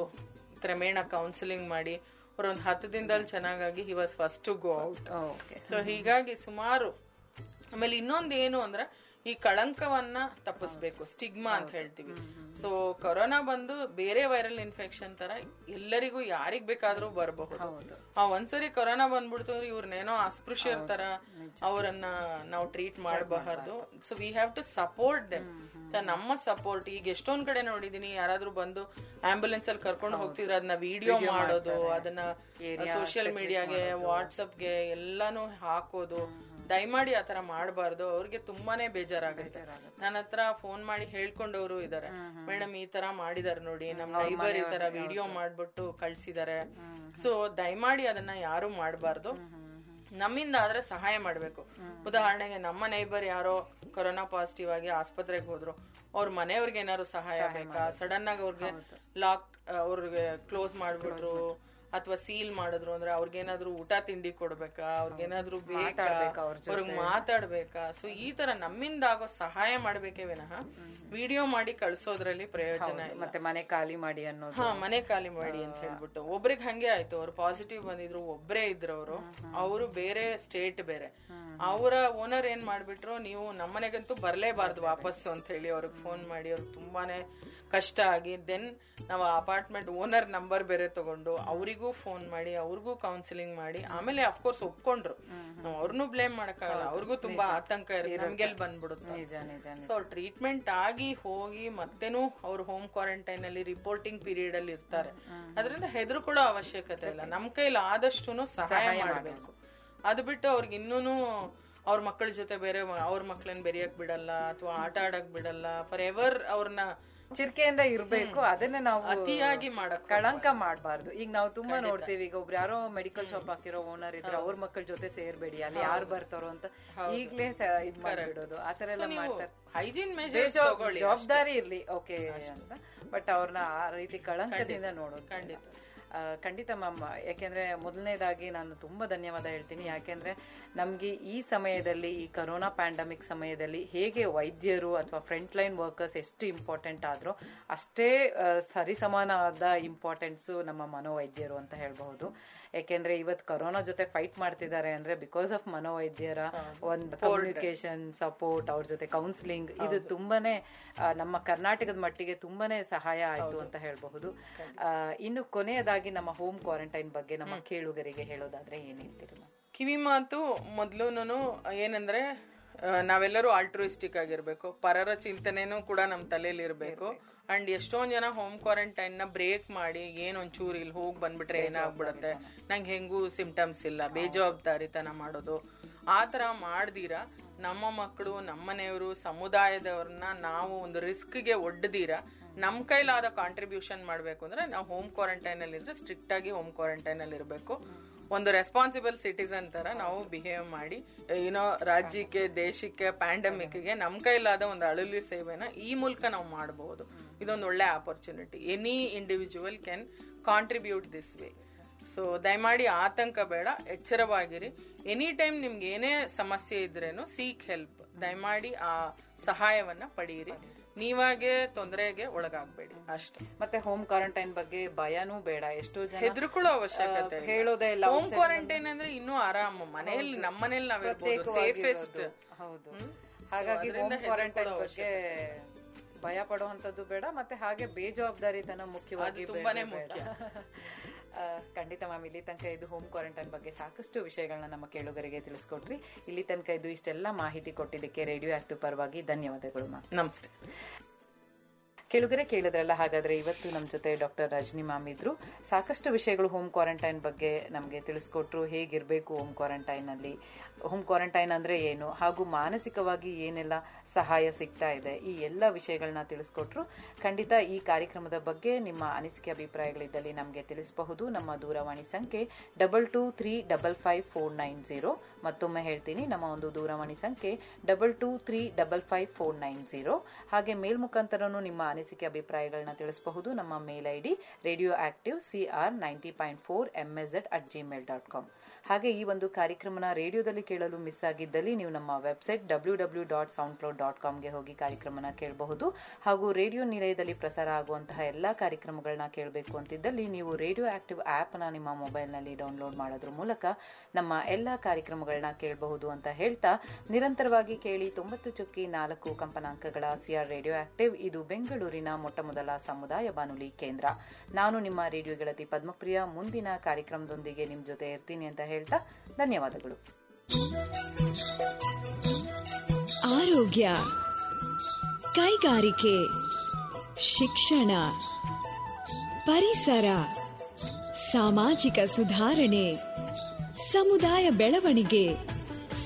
ಕ್ರಮೇಣ ಕೌನ್ಸಿಲಿಂಗ್ ಮಾಡಿ ಅವ್ರೊಂದು ಹತ್ತು ದಿನದಲ್ಲಿ ಚೆನ್ನಾಗಾಗಿ he was first to go out so ಹೀಗಾಗಿ ಸುಮಾರು ಆಮೇಲೆ ಇನ್ನೊಂದು ಏನು ಅಂದ್ರೆ ಈ ಕಳಂಕವನ್ನ ತಪ್ಪಿಸ್ಬೇಕು ಸ್ಟಿಗ್ಮಾ ಅಂತ ಹೇಳ್ತೀವಿ. ಸೊ ಕೊರೋನಾ ಬಂದು ಬೇರೆ ವೈರಲ್ ಇನ್ಫೆಕ್ಷನ್ ತರ ಎಲ್ಲರಿಗೂ ಯಾರಿಗ್ ಬೇಕಾದ್ರೂ ಬರಬಹುದು. ಆ ಒಂದ್ಸರಿ ಕೊರೋನಾ ಬಂದ್ಬಿಡ್ತು ಅಂದ್ರೆ ಇವ್ರನ್ನೇನೋ ಅಸ್ಪೃಶ್ಯರ ತರ ಅವರನ್ನ ನಾವು ಟ್ರೀಟ್ ಮಾಡಬಾರ್ದು. So we have to support them ನಮ್ಮ ಸಪೋರ್ಟ್ ಈಗ ಎಷ್ಟೊಂದ್ ಕಡೆ ನೋಡಿದೀನಿ ಯಾರಾದ್ರೂ ಬಂದು ಆಂಬುಲೆನ್ಸ್ ಅಲ್ಲಿ ಕರ್ಕೊಂಡು ಹೋಗ್ತಿದ್ರೆ ಅದನ್ನ ವಿಡಿಯೋ ಮಾಡೋದು ಅದನ್ನ ಸೋಷಿಯಲ್ ಮೀಡಿಯಾಗೆ ವಾಟ್ಸಪ್ಗೆ ಎಲ್ಲಾನು ಹಾಕೋದು. ದಯಮಾಡಿ ತರ ಮಾಡಬಾರ್ದು. ಅವ್ರಿಗೆ ತುಂಬಾನೇ ಬೇಜಾರಾಗುತ್ತೆ. ನನ್ನ ಹತ್ರ ಫೋನ್ ಮಾಡಿ ಹೇಳ್ಕೊಂಡವರು ಇದಾರೆ. ಮೇಡಮ್ ಈ ತರ ಮಾಡಿದಾರೆ ನೋಡಿ. ನಮ್ ನೈಬರ್ ಈ ತರ ವಿಡಿಯೋ ಮಾಡ್ಬಿಟ್ಟು ಕಳ್ಸಿದಾರೆ. ಸೊ ದಯಮಾಡಿ ಅದನ್ನ ಯಾರು ಮಾಡಬಾರ್ದು. ನಮ್ಮಿಂದ ಆದ್ರೆ ಸಹಾಯ ಮಾಡ್ಬೇಕು. ಉದಾಹರಣೆಗೆ ನಮ್ಮ ನೈಬರ್ ಯಾರೋ ಕೊರೋನಾ ಪಾಸಿಟಿವ್ ಆಗಿ ಆಸ್ಪತ್ರೆಗೆ ಹೋದ್ರು. ಅವ್ರ ಮನೆಯವ್ರಿಗೆ ಏನಾದ್ರು ಸಹಾಯ ಬೇಕಾ? ಸಡನ್ ಆಗಿ ಅವ್ರಿಗೆ ಲಾಕ್ ಅವ್ರಿಗೆ ಕ್ಲೋಸ್ ಮಾಡ್ಬಿಟ್ರು. ಅಥವಾ ಸೀಲ್ ಮಾಡಿದ್ರು ಅಂದ್ರೆ ಅವ್ರಿಗೇನಾದ್ರೂ ಊಟ ತಿಂಡಿ ಕೊಡ್ಬೇಕಾ? ಅವ್ರಿಗೇನಾದ್ರೂ ಅವ್ರಿಗೆ ಮಾತಾಡ್ಬೇಕಾ? ಸೊ ಈ ತರ ನಮ್ಮಿಂದ ಆಗೋ ಸಹಾಯ ಮಾಡ್ಬೇಕೇ ವಿನಃ ವಿಡಿಯೋ ಮಾಡಿ ಕಳ್ಸೋದ್ರಲ್ಲಿ ಪ್ರಯೋಜನ ಮತ್ತೆ ಮನೆ ಖಾಲಿ ಮಾಡಿ ಅನ್ನೋದು. ಹಾ ಮನೆ ಖಾಲಿ ಮಾಡಿ ಅಂತ ಹೇಳ್ಬಿಟ್ಟು. ಒಬ್ರಿಗೆ ಹಂಗೆ ಆಯ್ತು. ಅವ್ರು ಪಾಸಿಟಿವ್ ಬಂದಿದ್ರು ಒಬ್ರೇ ಇದ್ರು ಅವರು ಅವರು ಬೇರೆ ಸ್ಟೇಟ್ ಬೇರೆ. ಅವರ ಓನರ್ ಏನ್ ಮಾಡ್ಬಿಟ್ರು ನೀವು ನಮ್ಮನೆಗಂತೂ ಬರ್ಲೇಬಾರ್ದು ವಾಪಸ್ಸು ಅಂತ ಹೇಳಿ ಅವ್ರಿಗೆ ಫೋನ್ ಮಾಡಿ. ಅವ್ರಿಗೆ ತುಂಬಾನೇ ಕಷ್ಟ ಆಗಿ ದೆನ್ ನಾವು ಅಪಾರ್ಟ್ಮೆಂಟ್ ಓನರ್ ನಂಬರ್ ಬೇರೆ ತಗೊಂಡು ಅವರಿಗೂ ಫೋನ್ ಮಾಡಿ ಅವ್ರಿಗೂ ಕೌನ್ಸಿಲಿಂಗ್ ಮಾಡಿ ಆಮೇಲೆ ಅಫ್ಕೋರ್ಸ್ ಒಪ್ಕೊಂಡ್ರು. ನಾವು ಅವ್ರನ್ನೂ ಬ್ಲೇಮ್ ಮಾಡಕ್ಕಾಗಲ್ಲ ಅವ್ರಿಗೂ ತುಂಬಾ ಆತಂಕ ಇರುತ್ತೆ ನಮ್ಗೆಲ್ ಬಂದ್ಬಿಡುತ್ತೆ. ಸೊ ಅವ್ರು ಟ್ರೀಟ್ಮೆಂಟ್ ಆಗಿ ಹೋಗಿ ಮತ್ತೇನು ಅವ್ರು ಹೋಮ್ ಕ್ವಾರಂಟೈನ್ ಅಲ್ಲಿ ರಿಪೋರ್ಟಿಂಗ್ ಪೀರಿಯಡ್ ಅಲ್ಲಿ ಇರ್ತಾರೆ. ಅದರಿಂದ ಹೆದರ್ಕೊಳ್ಳೋ ಅವಶ್ಯಕತೆ ಇಲ್ಲ. ನಮ್ ಕೈಲಿ ಆದಷ್ಟು ಸಹಾಯ ಮಾಡಬೇಕು. ಅದು ಬಿಟ್ಟು ಅವ್ರಿಗೆ ಇನ್ನೂನು ಅವ್ರ ಮಕ್ಕಳ ಜೊತೆ ಬೇರೆ ಅವ್ರ ಮಕ್ಳನ್ನ ಬೆರೆಯಕ್ ಬಿಡಲ್ಲ ಅಥವಾ ಆಟ ಆಡಕ್ ಬಿಡಲ್ಲ ಫಾರ್ ಎವರ್ ಅವ್ರನ್ನ ಚಿರ್ಕೆಯಿಂದ ಇರ್ಬೇಕು ಅದನ್ನ ನಾವು ಅತಿಯಾಗಿ ಮಾಡಕ್ ಕಳಂಕ ಮಾಡಬಾರ್ದು. ಈಗ ನಾವು ತುಂಬಾ ನೋಡ್ತೀವಿ ಈಗ ಒಬ್ರು ಯಾರೋ ಮೆಡಿಕಲ್ ಶಾಪ್ ಹಾಕಿರೋ ಓನರ್ ಇದ್ರೆ ಅವ್ರ ಮಕ್ಕಳ ಜೊತೆ ಸೇರ್ಬೇಡಿ ಅಲ್ಲಿ ಯಾರು ಬರ್ತಾರೋ ಅಂತ ಈಗ್ಲೇ ಇದ್ ಮಾಡ್ಬಿಡೋದು ಆತರ ಎಲ್ಲ ಮಾಡ್ತಾರೆ. ಹೈಜೀನ್ ಜವಾಬ್ದಾರಿ ಇರ್ಲಿ ಓಕೆ ಅಂತ. ಬಟ್ ಅವ್ರನ್ನ ಆ ರೀತಿ ಕಳಂಕದಿಂದ ನೋಡೋದು ಖಂಡಿತ. ಖಂಡಿತ ಮ್ಯಾಮ್. ಯಾಕೆಂದ್ರೆ ಮೊದಲನೇದಾಗಿ ನಾನು ತುಂಬಾ ಧನ್ಯವಾದ ಹೇಳ್ತೀನಿ. ಯಾಕೆಂದ್ರೆ ನಮಗೆ ಈ ಸಮಯದಲ್ಲಿ, ಈ ಕರೋನಾ ಪ್ಯಾಂಡಮಿಕ್ ಸಮಯದಲ್ಲಿ ಹೇಗೆ ವೈದ್ಯರು ಅಥವಾ ಫ್ರಂಟ್ ಲೈನ್ ವರ್ಕರ್ಸ್ ಎಷ್ಟು ಇಂಪಾರ್ಟೆಂಟ್ ಆದರೂ ಅಷ್ಟೇ ಸರಿಸಮಾನವಾದ ಇಂಪಾರ್ಟೆನ್ಸ್ ನಮ್ಮ ಮನೋವೈದ್ಯರು ಅಂತ ಹೇಳ್ಬಹುದು. ಯಾಕೆಂದ್ರೆ ಇವತ್ತು ಕರೋನಾ ಜೊತೆ ಫೈಟ್ ಮಾಡ್ತಿದ್ದಾರೆ ಅಂದ್ರೆ ಬಿಕಾಸ್ ಆಫ್ ಮನೋವೈದ್ಯರ ಒಂದು ಕಮ್ಯುನಿಕೇಶನ್ ಸಪೋರ್ಟ್ ಅವ್ರ ಜೊತೆ ಕೌನ್ಸಿಲಿಂಗ್ ಇದು ತುಂಬಾನೇ ನಮ್ಮ ಕರ್ನಾಟಕದ ಮಟ್ಟಿಗೆ ತುಂಬಾನೇ ಸಹಾಯ ಆಯ್ತು ಅಂತ ಹೇಳಬಹುದು. ಇನ್ನು ಕೊನೆಯದಾಗಿ ನಮ್ಮ ಹೋಮ್ ಕ್ವಾರಂಟೈನ್ ಬಗ್ಗೆ ನಮ್ಮ ಕೇಳುಗರಿಗೆ ಹೇಳೋದಾದ್ರೆ ಏನ್ ಹೇಳ್ತೀರಿ? ಕಿವಿ ಮಾತು ಮೊದಲು ಏನಂದ್ರೆ ನಾವೆಲ್ಲರೂ ಆಲ್ಟ್ರೋಯಿಸ್ಟಿಕ್ ಆಗಿರ್ಬೇಕು. ಪರರ ಚಿಂತನೆನೂ ಕೂಡ ನಮ್ಮ ತಲೆಯಲ್ಲಿ ಇರ್ಬೇಕು. ಅಂಡ್ ಎಷ್ಟೊಂದ್ ಜನ ಹೋಮ್ ಕ್ವಾರಂಟೈನ್ನ ಬ್ರೇಕ್ ಮಾಡಿ ಏನ್ ಒಂಚೂರು ಇಲ್ಲಿ ಹೋಗಿ ಬಂದ್ಬಿಟ್ರೆ ಏನಾಗ್ಬಿಡುತ್ತೆ? ನಂಗೆ ಹೆಂಗೂ ಸಿಂಪ್ಟಮ್ಸ್ ಇಲ್ಲ. ಬೇಜವಾಬ್ದಾರಿತನ ಮಾಡೋದು. ಆ ತರ ಮಾಡ್ದೀರ? ನಮ್ಮ ಮಕ್ಕಳು ನಮ್ಮನೆಯವರು ಸಮುದಾಯದವ್ರನ್ನ ನಾವು ಒಂದು ರಿಸ್ಕ್ಗೆ ಒಡ್ಡದೀರ ನಮ್ಮ ಕೈಲಾದ ಕಾಂಟ್ರಿಬ್ಯೂಷನ್ ಮಾಡಬೇಕು ಅಂದ್ರೆ ನಾವು ಹೋಮ್ ಕ್ವಾರಂಟೈನ್ ಅಲ್ಲಿ ಇದ್ರೆ ಸ್ಟ್ರಿಕ್ಟ್ ಆಗಿ ಹೋಮ್ ಕ್ವಾರಂಟೈನ್ ಅಲ್ಲಿ ಇರಬೇಕು ಒಂದು ರೆಸ್ಪಾನ್ಸಿಬಲ್ ಸಿಟಿಸನ್ ತರ ನಾವು ಬಿಹೇವ್ ಮಾಡಿ ಏನೋ ರಾಜ್ಯಕ್ಕೆ, ದೇಶಕ್ಕೆ ಪ್ಯಾಂಡಮಿಕ್ಗೆ ನಮ್ ಕೈಲಾದ ಒಂದು ಅಳಲಿ ಸೇವೆನ ಈ ಮೂಲಕ ನಾವು ಮಾಡಬಹುದು ಇದೊಂದು ಒಳ್ಳೆ opportunity any individual can contribute this way so ದಯಮಾಡಿ ಆತಂಕ ಬೇಡ, ಎಚ್ಚರವಾಗಿರಿ. ಎನಿ ಟೈಮ್ ನಿಮ್ಗೆ ಏನೇ ಸಮಸ್ಯೆ ಇದ್ರೇನು ಸೀಕ್ ಹೆಲ್ಪ್ ದಯಮಾಡಿ ಆ ಸಹಾಯವನ್ನ ಪಡೆಯಿರಿ ನೀವಾಗೆ ತೊಂದರೆಗೆ ಒಳಗಾಗ್ಬೇಡಿ. ಅಷ್ಟೇ. ಮತ್ತೆ ಹೋಮ್ ಕ್ವಾರಂಟೈನ್ ಬಗ್ಗೆ ಭಯನೂ ಬೇಡ. ಎಷ್ಟೋ ಜನ ಹೆದರ್ಕೊಳ್ಳೋ ಅವಶ್ಯಕತೆ ಹೇಳೋದೇ ಇಲ್ಲ. ಹೋಮ್ ಕ್ವಾರಂಟೈನ್ ಅಂದ್ರೆ ಇನ್ನೂ ಆರಾಮ. ಮನೆಯಲ್ಲಿ ನಮ್ಮ ಮನೇಲಿ ನಾವಿರ್ಬೋದು ಸೇಫೆಸ್ಟ್ ಹೌದು. ಹಾಗಾಗಿ ಹೋಮ್ ಕ್ವಾರಂಟೈನ್ ಬಗ್ಗೆ ಭಯ ಪಡುವಂತದ್ದು ಬೇಡ. ಮತ್ತೆ ಹಾಗೆ ಬೇಜವಾಬ್ದಾರಿತನ ಮುಖ್ಯವಾಗಿ ತುಂಬಾನೇ ಬೇಡ. ಖಂಡಿತ ಮ್ಯಾಮ್ ಇಲ್ಲಿ ತನಕ ಇದು ಹೋಮ್ ಕ್ವಾರಂಟೈನ್ ಬಗ್ಗೆ ಸಾಕಷ್ಟು ವಿಷಯಗಳನ್ನ ನಮ್ಮ ಕೇಳುಗರಿಗೆ ತಿಳಿಸ್ಕೊಟ್ರಿ ಇಲ್ಲಿ ತನಕ ಇದು ಇಷ್ಟೆಲ್ಲ ಮಾಹಿತಿ ಕೊಟ್ಟಿದ್ದಕ್ಕೆ ರೇಡಿಯೋ ಆಕ್ಟಿವ್ ಪರವಾಗಿ ಧನ್ಯವಾದಗಳು ಮ್ಯಾಮ್ ನಮಸ್ತೆ. ಕೇಳುಗರೆ ಕೇಳಿದ್ರಲ್ಲ ಹಾಗಾದ್ರೆ ಇವತ್ತು ನಮ್ಮ ಜೊತೆ ಡಾಕ್ಟರ್ ರಜನಿ ಮ್ಯಾಮ್ ಇದ್ರು. ಸಾಕಷ್ಟು ವಿಷಯಗಳು ಹೋಮ್ ಕ್ವಾರಂಟೈನ್ ಬಗ್ಗೆ ನಮಗೆ ತಿಳಿಸ್ಕೊಟ್ರು. ಹೇಗಿರಬೇಕು ಹೋಮ್ ಕ್ವಾರಂಟೈನ್ ಅಲ್ಲಿ? ಹೋಮ್ ಕ್ವಾರಂಟೈನ್ ಅಂದ್ರೆ ಏನು? ಹಾಗೂ ಮಾನಸಿಕವಾಗಿ ಏನೆಲ್ಲ ಸಹಾಯ ಸಿಗ್ತಾ ಇದೆ. ಈ ಎಲ್ಲ ವಿಷಯಗಳನ್ನ ತಿಳಿಸ್ಕೊಟ್ರು. ಖಂಡಿತ ಈ ಕಾರ್ಯಕ್ರಮದ ಬಗ್ಗೆ ನಿಮ್ಮ ಅನಿಸಿಕೆ ಅಭಿಪ್ರಾಯಗಳಿದ್ದಲ್ಲಿ ನಮಗೆ ತಿಳಿಸಬಹುದು. ನಮ್ಮ ದೂರವಾಣಿ ಸಂಖ್ಯೆ double two three double five four nine zero. ಮತ್ತೊಮ್ಮೆ ಹೇಳ್ತೀನಿ, ನಮ್ಮ ಒಂದು ದೂರವಾಣಿ ಸಂಖ್ಯೆ double two three double five four nine zero. ಹಾಗೆ ಮೇಲ್ ಮುಖಾಂತರನೂ ನಿಮ್ಮ ಅನಿಸಿಕೆ ಅಭಿಪ್ರಾಯಗಳನ್ನ ತಿಳಿಸಬಹುದು. ನಮ್ಮ mail ID Radio Active C R ninety point four at Gmail dot com. ಹಾಗೆ ಈ ಒಂದು ಕಾರ್ಯಕ್ರಮನ ರೇಡಿಯೋದಲ್ಲಿ ಕೇಳಲು ಮಿಸ್ ಆಗಿದ್ದಲ್ಲಿ ನೀವು ನಮ್ಮ website W W dot SoundCloud dot ಕಾಮ್ಗೆ ಹೋಗಿ ಕಾರ್ಯಕ್ರಮನ ಕೇಳಬಹುದು. ಹಾಗೂ ರೇಡಿಯೋ ನಿಲಯದಲ್ಲಿ ಪ್ರಸಾರ ಆಗುವಂತಹ ಎಲ್ಲಾ ಕಾರ್ಯಕ್ರಮಗಳನ್ನ ಕೇಳಬೇಕು ಅಂತಿದ್ದಲ್ಲಿ ನೀವು ರೇಡಿಯೋ ಆಕ್ಟಿವ್ ಆಪ್ನ ನಿಮ್ಮ ಮೊಬೈಲ್ನಲ್ಲಿ ಡೌನ್ಲೋಡ್ ಮಾಡೋದ್ರ ಮೂಲಕ ನಮ್ಮ ಎಲ್ಲಾ ಕಾರ್ಯಕ್ರಮಗಳನ್ನ ಕೇಳಬಹುದು ಅಂತ ಹೇಳ್ತಾ, ನಿರಂತರವಾಗಿ ಕೇಳಿ ತೊಂಬತ್ತು ಚುಕ್ಕಿ ನಾಲ್ಕು ಕಂಪನಾಂಕಗಳ ಸಿಆರ್ ರೇಡಿಯೋ ಆಕ್ಟಿವ್, ಇದು ಬೆಂಗಳೂರಿನ ಮೊಟ್ಟಮೊದಲ ಸಮುದಾಯ ಬಾನುಲಿ ಕೇಂದ್ರ. ನಾನು ನಿಮ್ಮ ರೇಡಿಯೋ ಗೆಳತಿ ಪದ್ಮಪ್ರಿಯ. ಮುಂದಿನ ಕಾರ್ಯಕ್ರಮದೊಂದಿಗೆ ನಿಮ್ಮ ಜೊತೆ ಇರ್ತೀನಿ ಅಂತ ಹೇಳ್ತಾ ಧನ್ಯವಾದಗಳು. ಆರೋಗ್ಯ, ಕೈಗಾರಿಕೆ, ಶಿಕ್ಷಣ, ಪರಿಸರ, ಸಾಮಾಜಿಕ ಸುಧಾರಣೆ, ಸಮುದಾಯ ಬೆಳವಣಿಗೆ,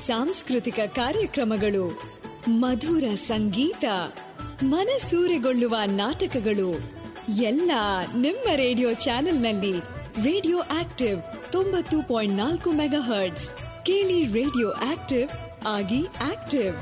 ಸಾಂಸ್ಕೃತಿಕ ಕಾರ್ಯಕ್ರಮಗಳು, ಮಧುರ ಸಂಗೀತ, ಮನಸೂರೆಗೊಳ್ಳುವ ನಾಟಕಗಳು, ಎಲ್ಲ ನಿಮ್ಮ ರೇಡಿಯೋ ಚಾನೆಲ್ನಲ್ಲಿ ರೇಡಿಯೋ ಆಕ್ಟಿವ್ ತೊಂಬತ್ತು ಪಾಯಿಂಟ್ ನಾಲ್ಕು ಮೆಗಾ ಹರ್ಟ್ಸ್. ಕೇಳಿ ರೇಡಿಯೋ ಆಕ್ಟಿವ್ ಆಗಿ ಆಕ್ಟಿವ್.